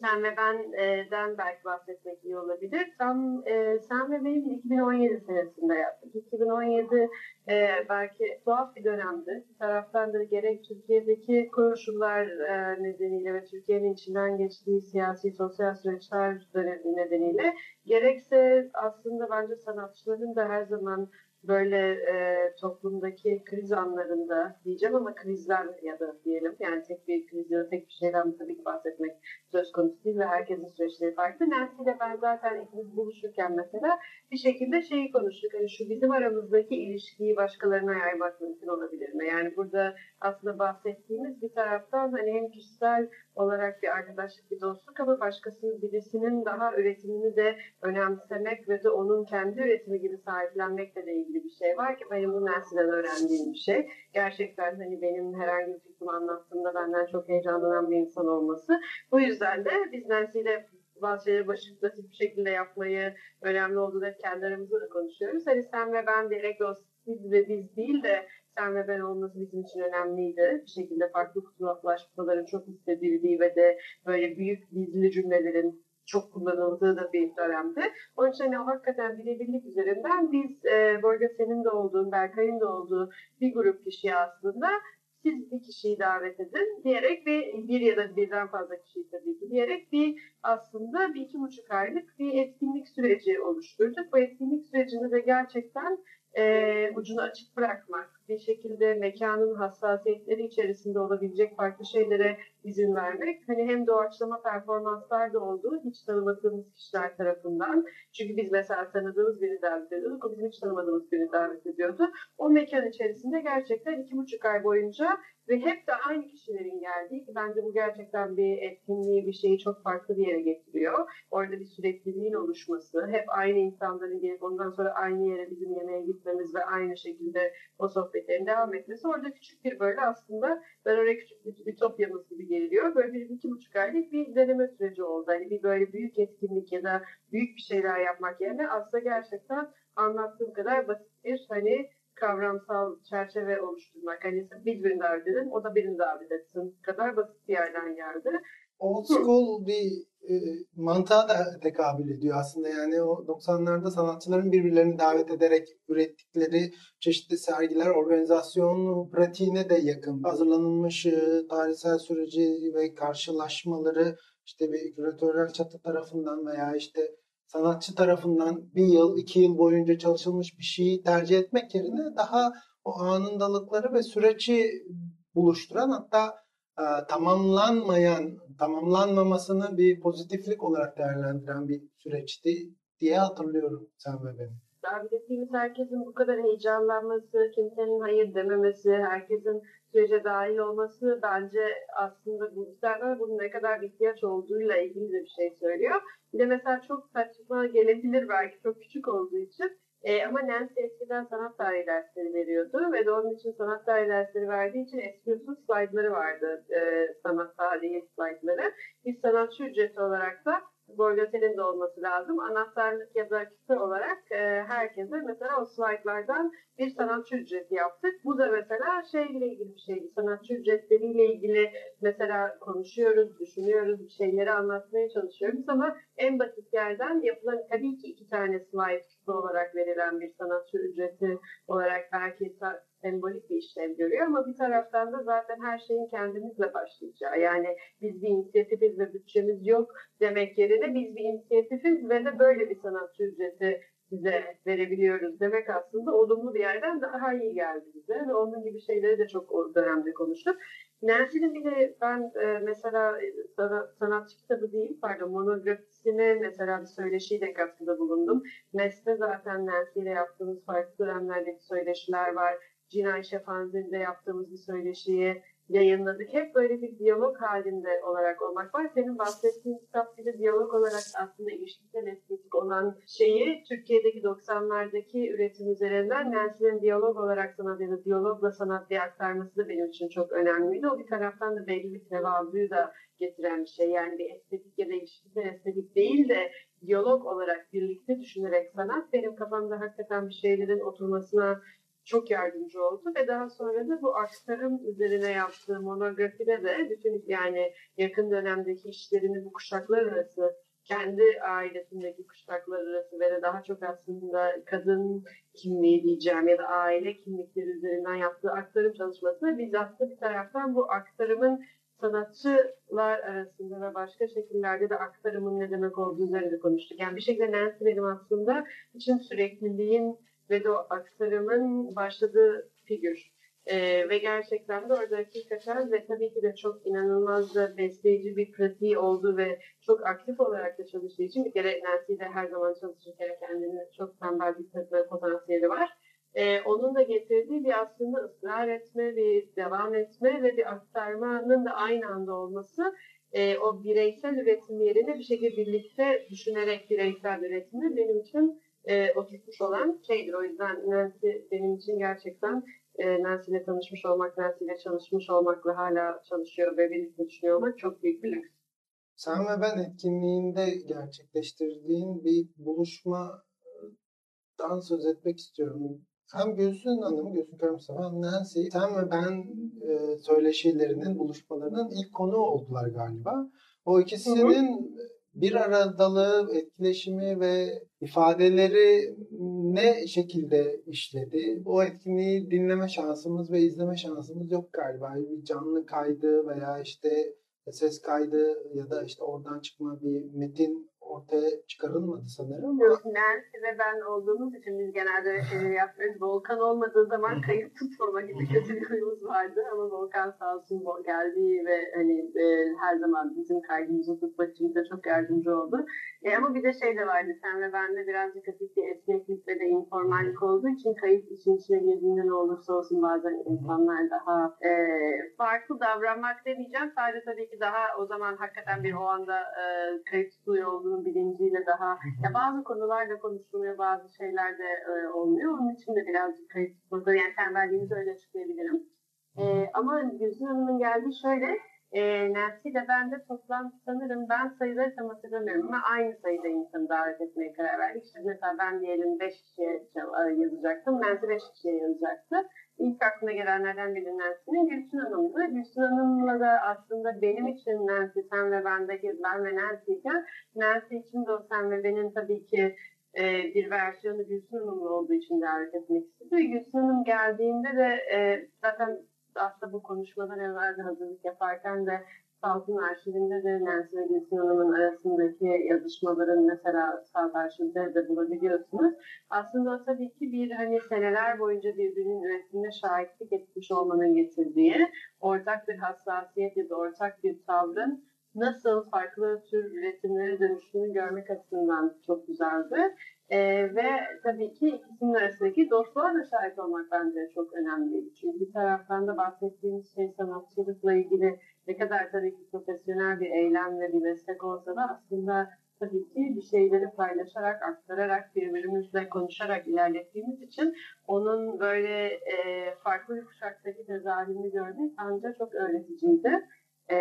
sen ve benden belki bahsetmek iyi olabilir. Tam e, sen ve benim 2017 senesinde yaptık. 2017 e, belki tuhaf bir dönemdi. Bir taraftan da gerek Türkiye'deki koşullar e, nedeniyle ve Türkiye'nin içinden geçtiği siyasi, sosyal süreçler nedeniyle gerekse aslında bence sanatçıların da her zaman böyle e, toplumdaki kriz anlarında diyeceğim ama krizler ya da diyelim yani tek bir kriz ya da tek bir şeyden tabii ki bahsetmek söz konusu değil ve herkesin süreçleri farklı. Nancy ile ben zaten ikimiz buluşurken mesela bir şekilde şeyi konuştuk. Hani şu bizim aramızdaki ilişkiyi başkalarına yaymak mümkün olabilir mi? Yani burada aslında bahsettiğimiz bir taraftan hani hem kişisel olarak bir arkadaşlık, bir dostluk ama başkasının birisinin daha üretimini de önemsemek ve de onun kendi üretimi gibi sahiplenmekle de ilgili bir şey var ki benim bu Nancy'den öğrendiğim bir şey. Gerçekten hani benim herhangi bir fikrimi anlattığımda benden çok heyecanlanan bir insan olması. Bu yüzden de biz Nancy bazı şeyleri basit bir şekilde yapmayı önemli olduğunu hep kendi aramızda da konuşuyoruz. Hani sen ve ben direkt o siz ve biz değil de sen ve ben olması bizim için önemliydi. Bir şekilde farklı kutuplaşmaların çok hissedildiği ve de böyle büyük dizili cümlelerin çok kullanıldığı da bir dönemde. Onun için hani hakikaten birebirlik üzerinden biz e, Borga senin de olduğun, Berkay'ın da olduğu bir grup kişiye aslında siz bir kişiyi davet edin diyerek ve bir ya da birden fazla kişiyi tabii ki diyerek bir aslında bir iki buçuk aylık bir etkinlik süreci oluşturduk. Bu etkinlik sürecinde de gerçekten e, ucunu açık bırakmak, bir şekilde mekanın hassasiyetleri içerisinde olabilecek farklı şeylere izin vermek. Hani hem doğaçlama performanslar da oldu hiç tanımadığımız kişiler tarafından. Çünkü biz mesela tanıdığımız birini davet ediyorduk, o bizim hiç tanımadığımız birini davet ediyordu. O mekan içerisinde gerçekten iki buçuk ay boyunca ve hep de aynı kişilerin geldiği ki bence bu gerçekten bir etkinliği, bir şeyi çok farklı bir yere getiriyor. Orada bir sürekliliğin oluşması, hep aynı insanların gelip ondan sonra aynı yere bizim yemeğe gitmemiz ve aynı şekilde o sohbetlerin devam etmesi. Orada küçük bir böyle aslında ben oraya küçük bir ütopyamız gibi geliyor. Böyle bir iki buçuk aylık bir deneme süreci oldu. Hani bir böyle büyük etkinlik ya da büyük bir şeyler yapmak yerine aslında gerçekten anlattığım kadar basit bir hani kavramsal çerçeve oluşturmak. Hani biz birini davet edin, o da birini davet etsin kadar basit bir yerden geldi. Old school bir e, mantığa da tekabül ediyor aslında. Yani o 90'larda sanatçıların birbirlerini davet ederek ürettikleri çeşitli sergiler organizasyon pratiğine de yakın. Hazırlanılmış tarihsel süreci ve karşılaşmaları işte bir küratörel çatı tarafından veya işte sanatçı tarafından bir yıl, iki yıl boyunca çalışılmış bir şeyi tercih etmek yerine daha o anındalıkları ve süreci buluşturan hatta e, tamamlanmayan, tamamlanmamasını bir pozitiflik olarak değerlendiren bir süreçti diye hatırlıyorum sen ve ben. Davet ettiğimiz herkesin bu kadar heyecanlanması, kimsenin hayır dememesi, herkesin sürece dahil olması bence aslında bizlerden bunun ne kadar ihtiyaç olduğuyla ilgili de bir şey söylüyor. Bir de mesela çok saçma gelebilir belki çok küçük olduğu için e, ama Nancy eskiden sanat tarihi dersleri veriyordu ve de onun için sanat tarihi dersleri verdiği için esprisiz slaytları vardı e, sanat tarihi slaytları. Biz sanatçı ücreti olarak da Borgatel'in de olması lazım. Anahtarlık ya olarak e, herkese mesela o slaytlardan bir sanatçı ücreti yaptık. Bu da mesela şeyle ilgili bir şeydi. Sanatçı ücretleriyle ilgili mesela konuşuyoruz, düşünüyoruz, bir şeyleri anlatmaya çalışıyoruz ama en basit yerden yapılan tabii ki iki tane slide küpe olarak verilen bir sanatçı ücreti olarak belki sembolik bir işlev görüyor ama bir taraftan da zaten her şeyin kendimizle başlayacağı. Yani biz bir inisiyatifiz ve bütçemiz yok demek yerine biz bir inisiyatifiz ve de böyle bir sanatçı ücreti size verebiliyoruz demek aslında olumlu bir yerden daha iyi geldi bize ve onun gibi şeyleri de çok o dönemde konuştuk. Nancy'nin bir de ben e, mesela e, sanatçı kitabı değil pardon monografisine mesela bir söyleşiyle katkıda bulundum. Mesle zaten Nancy ile yaptığımız farklı dönemlerdeki söyleşiler var. Cinay Şefanzeli'de yaptığımız bir söyleşiyi yayınladık. Hep böyle bir diyalog halinde olarak olmak var. Senin bahsettiğin kitap bir de diyalog olarak aslında ilişkisel estetik olan şeyi Türkiye'deki 90'lardaki üretim üzerinden Nancy'nin diyalog olarak sanat ya da diyalogla sanat diye aktarması da benim için çok önemliydi. O bir taraftan da belli bir tevazuyu da getiren bir şey. Yani bir estetik ya da ilişkisel estetik değil de diyalog olarak birlikte düşünerek sanat benim kafamda hakikaten bir şeylerin oturmasına çok yardımcı oldu ve daha sonra da bu aktarım üzerine yaptığı monografide de bütün yani yakın dönemdeki işlerini bu kuşaklar arası kendi ailesindeki kuşaklar arası ve de daha çok aslında kadın kimliği diyeceğim ya da aile kimlikleri üzerinden yaptığı aktarım çalışmasına biz aslında bir taraftan bu aktarımın sanatçılar arasında ve başka şekillerde de aktarımın ne demek olduğu üzerinde konuştuk. Yani bir şekilde Nancy benim aslında için sürekliliğin ve o aktarımın başladığı figür. Ee, ve gerçekten de orada hakikaten ve tabii ki de çok inanılmaz da besleyici bir pratiği oldu ve çok aktif olarak da çalıştığı için bir kere Nancy de her zaman çalışırken kendini çok tembel bir potansiyeli var. Ee, onun da getirdiği bir aslında ısrar etme, bir devam etme ve bir aktarmanın da aynı anda olması e, o bireysel üretim yerine bir şekilde birlikte düşünerek bireysel üretimi benim için e, oturtmuş olan şeydir. O yüzden Nancy benim için gerçekten e, Nancy ile tanışmış olmak, Nancy ile çalışmış olmakla hala çalışıyor ve birlikte düşünüyor olmak çok büyük bir lüks. Sen ve ben etkinliğinde gerçekleştirdiğin bir buluşmadan söz etmek istiyorum. Hem Gülsün Hanım, Gülsün Körmüstafa hem Nancy, sen ve ben e, söyleşilerinin, buluşmalarının ilk konu oldular galiba. O ikisinin hı hı bir aradalığı, etkileşimi ve ifadeleri ne şekilde işledi? O etkinliği dinleme şansımız ve izleme şansımız yok galiba. Bir canlı kaydı veya işte ses kaydı ya da işte oradan çıkma bir metin ortaya çıkarılmadı sanırım. Yok, Nancy ve ben olduğumuz için biz genelde şeyleri yapmıyoruz. Volkan olmadığı zaman kayıt tutmama gibi kötü bir huyumuz vardı ama Volkan sağ olsun geldi ve hani e, her zaman bizim kaydımızı tutmak için de çok yardımcı oldu. E, ama bir de şey de vardı sen ve bende birazcık hafif bir esneklik ve de informallik olduğu için kayıt için içine girdiğinde ne olursa olsun bazen insanlar daha e, farklı davranmak demeyeceğim. Sadece tabii ki daha o zaman hakikaten bir o anda e, kayıt tutuluyor olduğunu bilinciyle daha ya bazı konularda konuşulmuyor bazı şeyler de e, olmuyor. Onun için de birazcık tutmadı. Yani tembelliğimizi öyle açıklayabilirim. E, ama Gülsün Hanım'ın geldiği şöyle e, Nancy ile ben de toplam sanırım ben sayıları tam hatırlamıyorum ama aynı sayıda insanı davet etmeye karar verdik. İşte mesela ben diyelim 5 kişiye yazacaktım. Nancy 5 kişiye yazacaktı. İlk aklıma gelenlerden biri Nancy'nin Gülsün Hanım'dı. Gülsün Hanım'la da aslında benim için Nancy, sen ve bendeki ben ve Nancy iken Nancy için de o sen ve benim tabii ki e, bir versiyonu Gülsün Hanım'la olduğu için davet etmek istedi. Gülsün Hanım geldiğinde de e, zaten aslında bu konuşmadan evvel hazırlık yaparken de Salt'ın arşivinde de Nancy ve Gülsün Hanım'ın arasındaki yazışmaların mesela Salt arşivinde de bulabiliyorsunuz. Aslında tabii ki bir hani seneler boyunca birbirinin üretimine şahitlik etmiş olmanın getirdiği ortak bir hassasiyet ya da ortak bir tavrın nasıl farklı tür üretimlere dönüştüğünü görmek açısından çok güzeldi. Ee, ve tabii ki ikisinin arasındaki dostluğa da şahit olmak bence çok önemliydi. Çünkü bir taraftan da bahsettiğimiz şey sanatçılıkla ilgili ne kadar tabii ki profesyonel bir eylem ve bir meslek olsa da aslında tabii ki bir şeyleri paylaşarak, aktararak, birbirimizle konuşarak ilerlettiğimiz için onun böyle e, farklı bir kuşaktaki tezahürünü görmek bence çok öğreticiydi. Ee,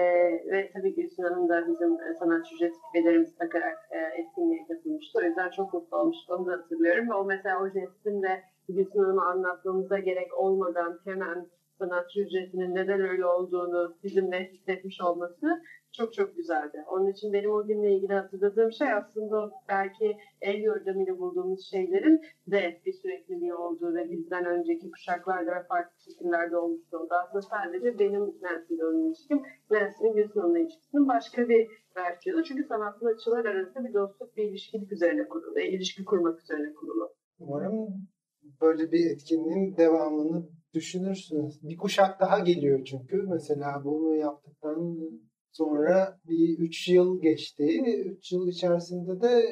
ve tabii Gülsün Hanım da bizim e, sanatçı ücret belerimizi takarak e, etkinliğe katılmıştı. O yüzden çok mutlu olmuştu. Onu da hatırlıyorum. Ve o mesela o jestin de Gülsün Hanım'a anlatmamıza gerek olmadan hemen sanatçı ücretinin neden öyle olduğunu bizimle hissetmiş olması çok çok güzeldi. Onun için benim o günle ilgili hatırladığım şey aslında belki el yordamıyla bulduğumuz şeylerin de bir sürekliliği olduğu ve bizden önceki kuşaklarda ve farklı şekillerde olmuş oldu. Aslında sadece benim Nancy'yle olan ilişkim, Nancy'nin Gülsün Hanım'la ilişkisinin başka bir versiyonu. Çünkü sanatçılar arasında bir dostluk, bir ilişkilik üzerine kurulu, ilişki kurmak üzerine kurulu. Umarım böyle bir etkinliğin devamını düşünürsünüz. Bir kuşak daha geliyor çünkü. Mesela bunu yaptıktan sonra bir 3 yıl geçti. 3 yıl içerisinde de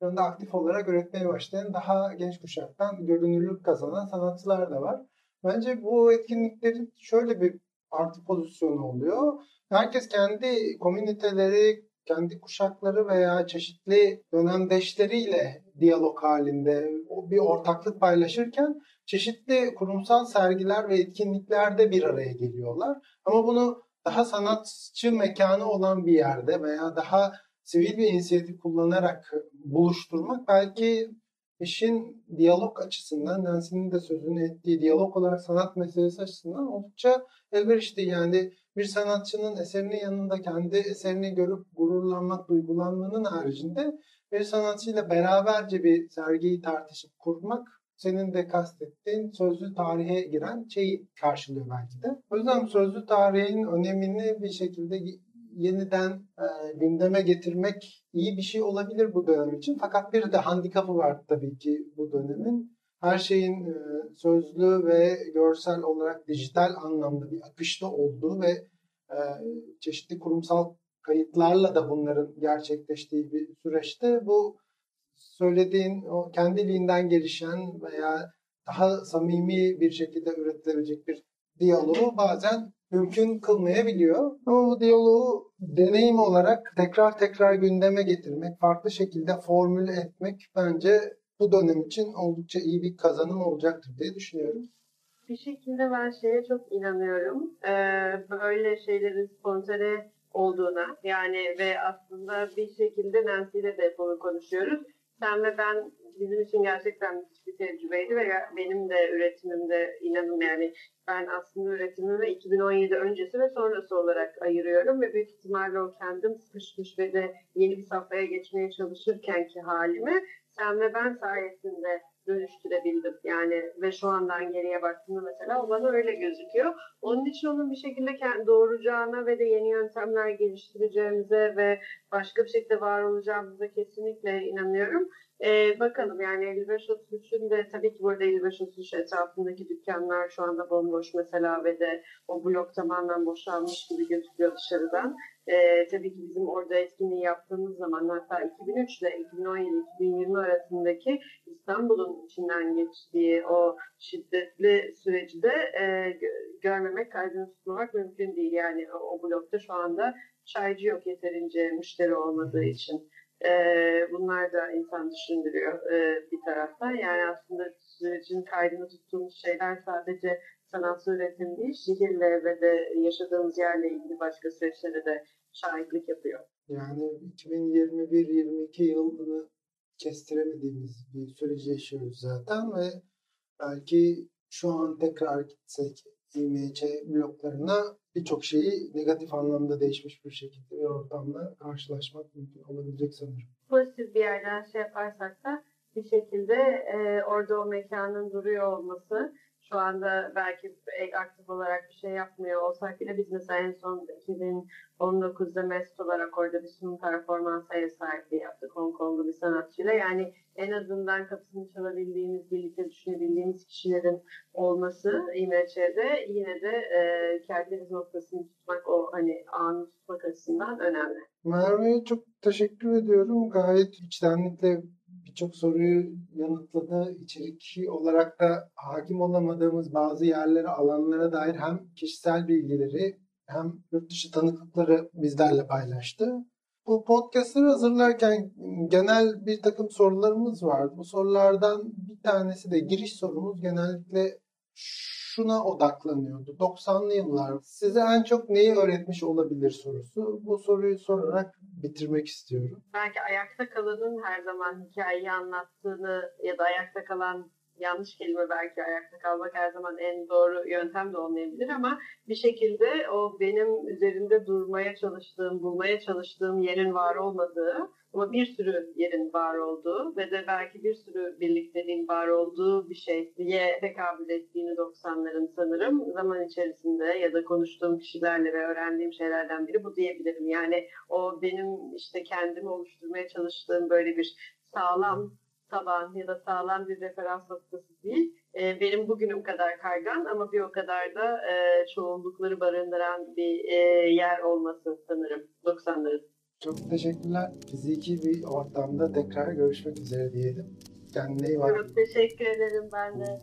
anda aktif olarak üretmeye başlayan daha genç kuşaktan görünürlük kazanan sanatçılar da var. Bence bu etkinliklerin şöyle bir artı pozisyonu oluyor. Herkes kendi komüniteleri, kendi kuşakları veya çeşitli dönemdeşleriyle diyalog halinde bir ortaklık paylaşırken çeşitli kurumsal sergiler ve etkinliklerde bir araya geliyorlar. Ama bunu daha sanatçı mekanı olan bir yerde veya daha sivil bir inisiyatif kullanarak buluşturmak belki işin diyalog açısından, Nancy'nin de sözünü ettiği diyalog olarak sanat meselesi açısından oldukça elverişli. Yani bir sanatçının eserinin yanında kendi eserini görüp gururlanmak, duygulanmanın haricinde bir sanatçıyla beraberce bir sergiyi tartışıp kurmak senin de kastettiğin sözlü tarihe giren şeyi karşılıyor belki de. O yüzden sözlü tarihin önemini bir şekilde yeniden e, gündeme getirmek iyi bir şey olabilir bu dönem için. Fakat bir de handikapı var tabii ki bu dönemin. Her şeyin e, sözlü ve görsel olarak dijital anlamda bir akışta olduğu ve e, çeşitli kurumsal kayıtlarla da bunların gerçekleştiği bir süreçte bu söylediğin o kendiliğinden gelişen veya daha samimi bir şekilde üretilebilecek bir diyaloğu bazen mümkün kılmayabiliyor. Ama bu diyaloğu deneyim olarak tekrar tekrar gündeme getirmek, farklı şekilde formüle etmek bence bu dönem için oldukça iyi bir kazanım olacaktır diye düşünüyorum. Bir şekilde ben şeye çok inanıyorum. Ee, böyle şeylerin spontane olduğuna yani ve aslında bir şekilde Nancy ile de bunu konuşuyoruz. Sen ve ben bizim için gerçekten müthiş bir tecrübeydi ve benim de üretimimde inanın yani ben aslında üretimimi 2017 öncesi ve sonrası olarak ayırıyorum ve büyük ihtimalle o kendim sıkışmış ve de yeni bir safhaya geçmeye çalışırken ki halimi sen ve ben sayesinde dönüştürebildim. Yani ve şu andan geriye baktığımda mesela o bana öyle gözüküyor. Onun için onun bir şekilde kendi doğuracağına ve de yeni yöntemler geliştireceğimize ve başka bir şekilde var olacağımıza kesinlikle inanıyorum. Ee, bakalım yani 55-33'ün de tabii ki burada 55-33 etrafındaki dükkanlar şu anda bomboş mesela ve de o blok tamamen boşalmış gibi gözüküyor dışarıdan. Ee, tabii ki bizim orada etkinliği yaptığımız zaman hatta 2003 ile 2017-2020 arasındaki İstanbul'un içinden geçtiği o şiddetli süreci de e, görmemek, kaydını tutmamak mümkün değil. Yani o, o blokta şu anda çaycı yok yeterince müşteri olmadığı için. E, bunlar da insan düşündürüyor e, bir taraftan. Yani aslında sürecin kaydını tuttuğumuz şeyler sadece sanatsal üretim değil, şehirle ve de yaşadığımız yerle ilgili başka süreçlere de şahitlik yapıyor. Yani 2021-22 yılını kestiremediğimiz bir süreci yaşıyoruz zaten ve belki şu an tekrar gitsek İMC bloklarına birçok şeyi negatif anlamda değişmiş bir şekilde bir ortamla karşılaşmak mümkün olabilecek sanırım. Pozitif bir yerden şey yaparsak da bir şekilde e, orada o mekanın duruyor olması şu anda belki aktif olarak bir şey yapmıyor olsak bile biz mesela en son 2019'da MEST olarak orada bir sunum performans ev sahipliği yaptık Hong Konglu bir sanatçıyla. Yani en azından kapısını çalabildiğimiz, birlikte düşünebildiğimiz kişilerin olması İMÇ'de yine de e, Kerkeriz noktasını tutmak, o hani anı tutmak açısından önemli. Merve'ye çok teşekkür ediyorum. Gayet içtenlikle birçok soruyu yanıtladı. İçerik olarak da hakim olamadığımız bazı yerlere, alanlara dair hem kişisel bilgileri hem yurt dışı tanıklıkları bizlerle paylaştı. Bu podcastları hazırlarken genel bir takım sorularımız vardı. Bu sorulardan bir tanesi de giriş sorumuz genellikle şuna odaklanıyordu. 90'lı yıllar size en çok neyi öğretmiş olabilir sorusu. Bu soruyu sorarak bitirmek istiyorum. Belki ayakta kalanın her zaman hikayeyi anlattığını ya da ayakta kalan yanlış kelime belki ayakta kalmak her zaman en doğru yöntem de olmayabilir ama bir şekilde o benim üzerinde durmaya çalıştığım, bulmaya çalıştığım yerin var olmadığı ama bir sürü yerin var olduğu ve de belki bir sürü birlikteliğin var olduğu bir şeye tekabül ettiğini 90'ların sanırım zaman içerisinde ya da konuştuğum kişilerle ve öğrendiğim şeylerden biri bu diyebilirim. Yani o benim işte kendimi oluşturmaya çalıştığım böyle bir sağlam taban ya da sağlam bir referans noktası değil. E, benim bugünüm kadar kaygan ama bir o kadar da e, çoğunlukları barındıran bir e, yer olması sanırım 90'ların. Çok teşekkürler. Fiziki bir ortamda tekrar görüşmek üzere diyelim. Kendine iyi bak. Çok teşekkür ederim ben de.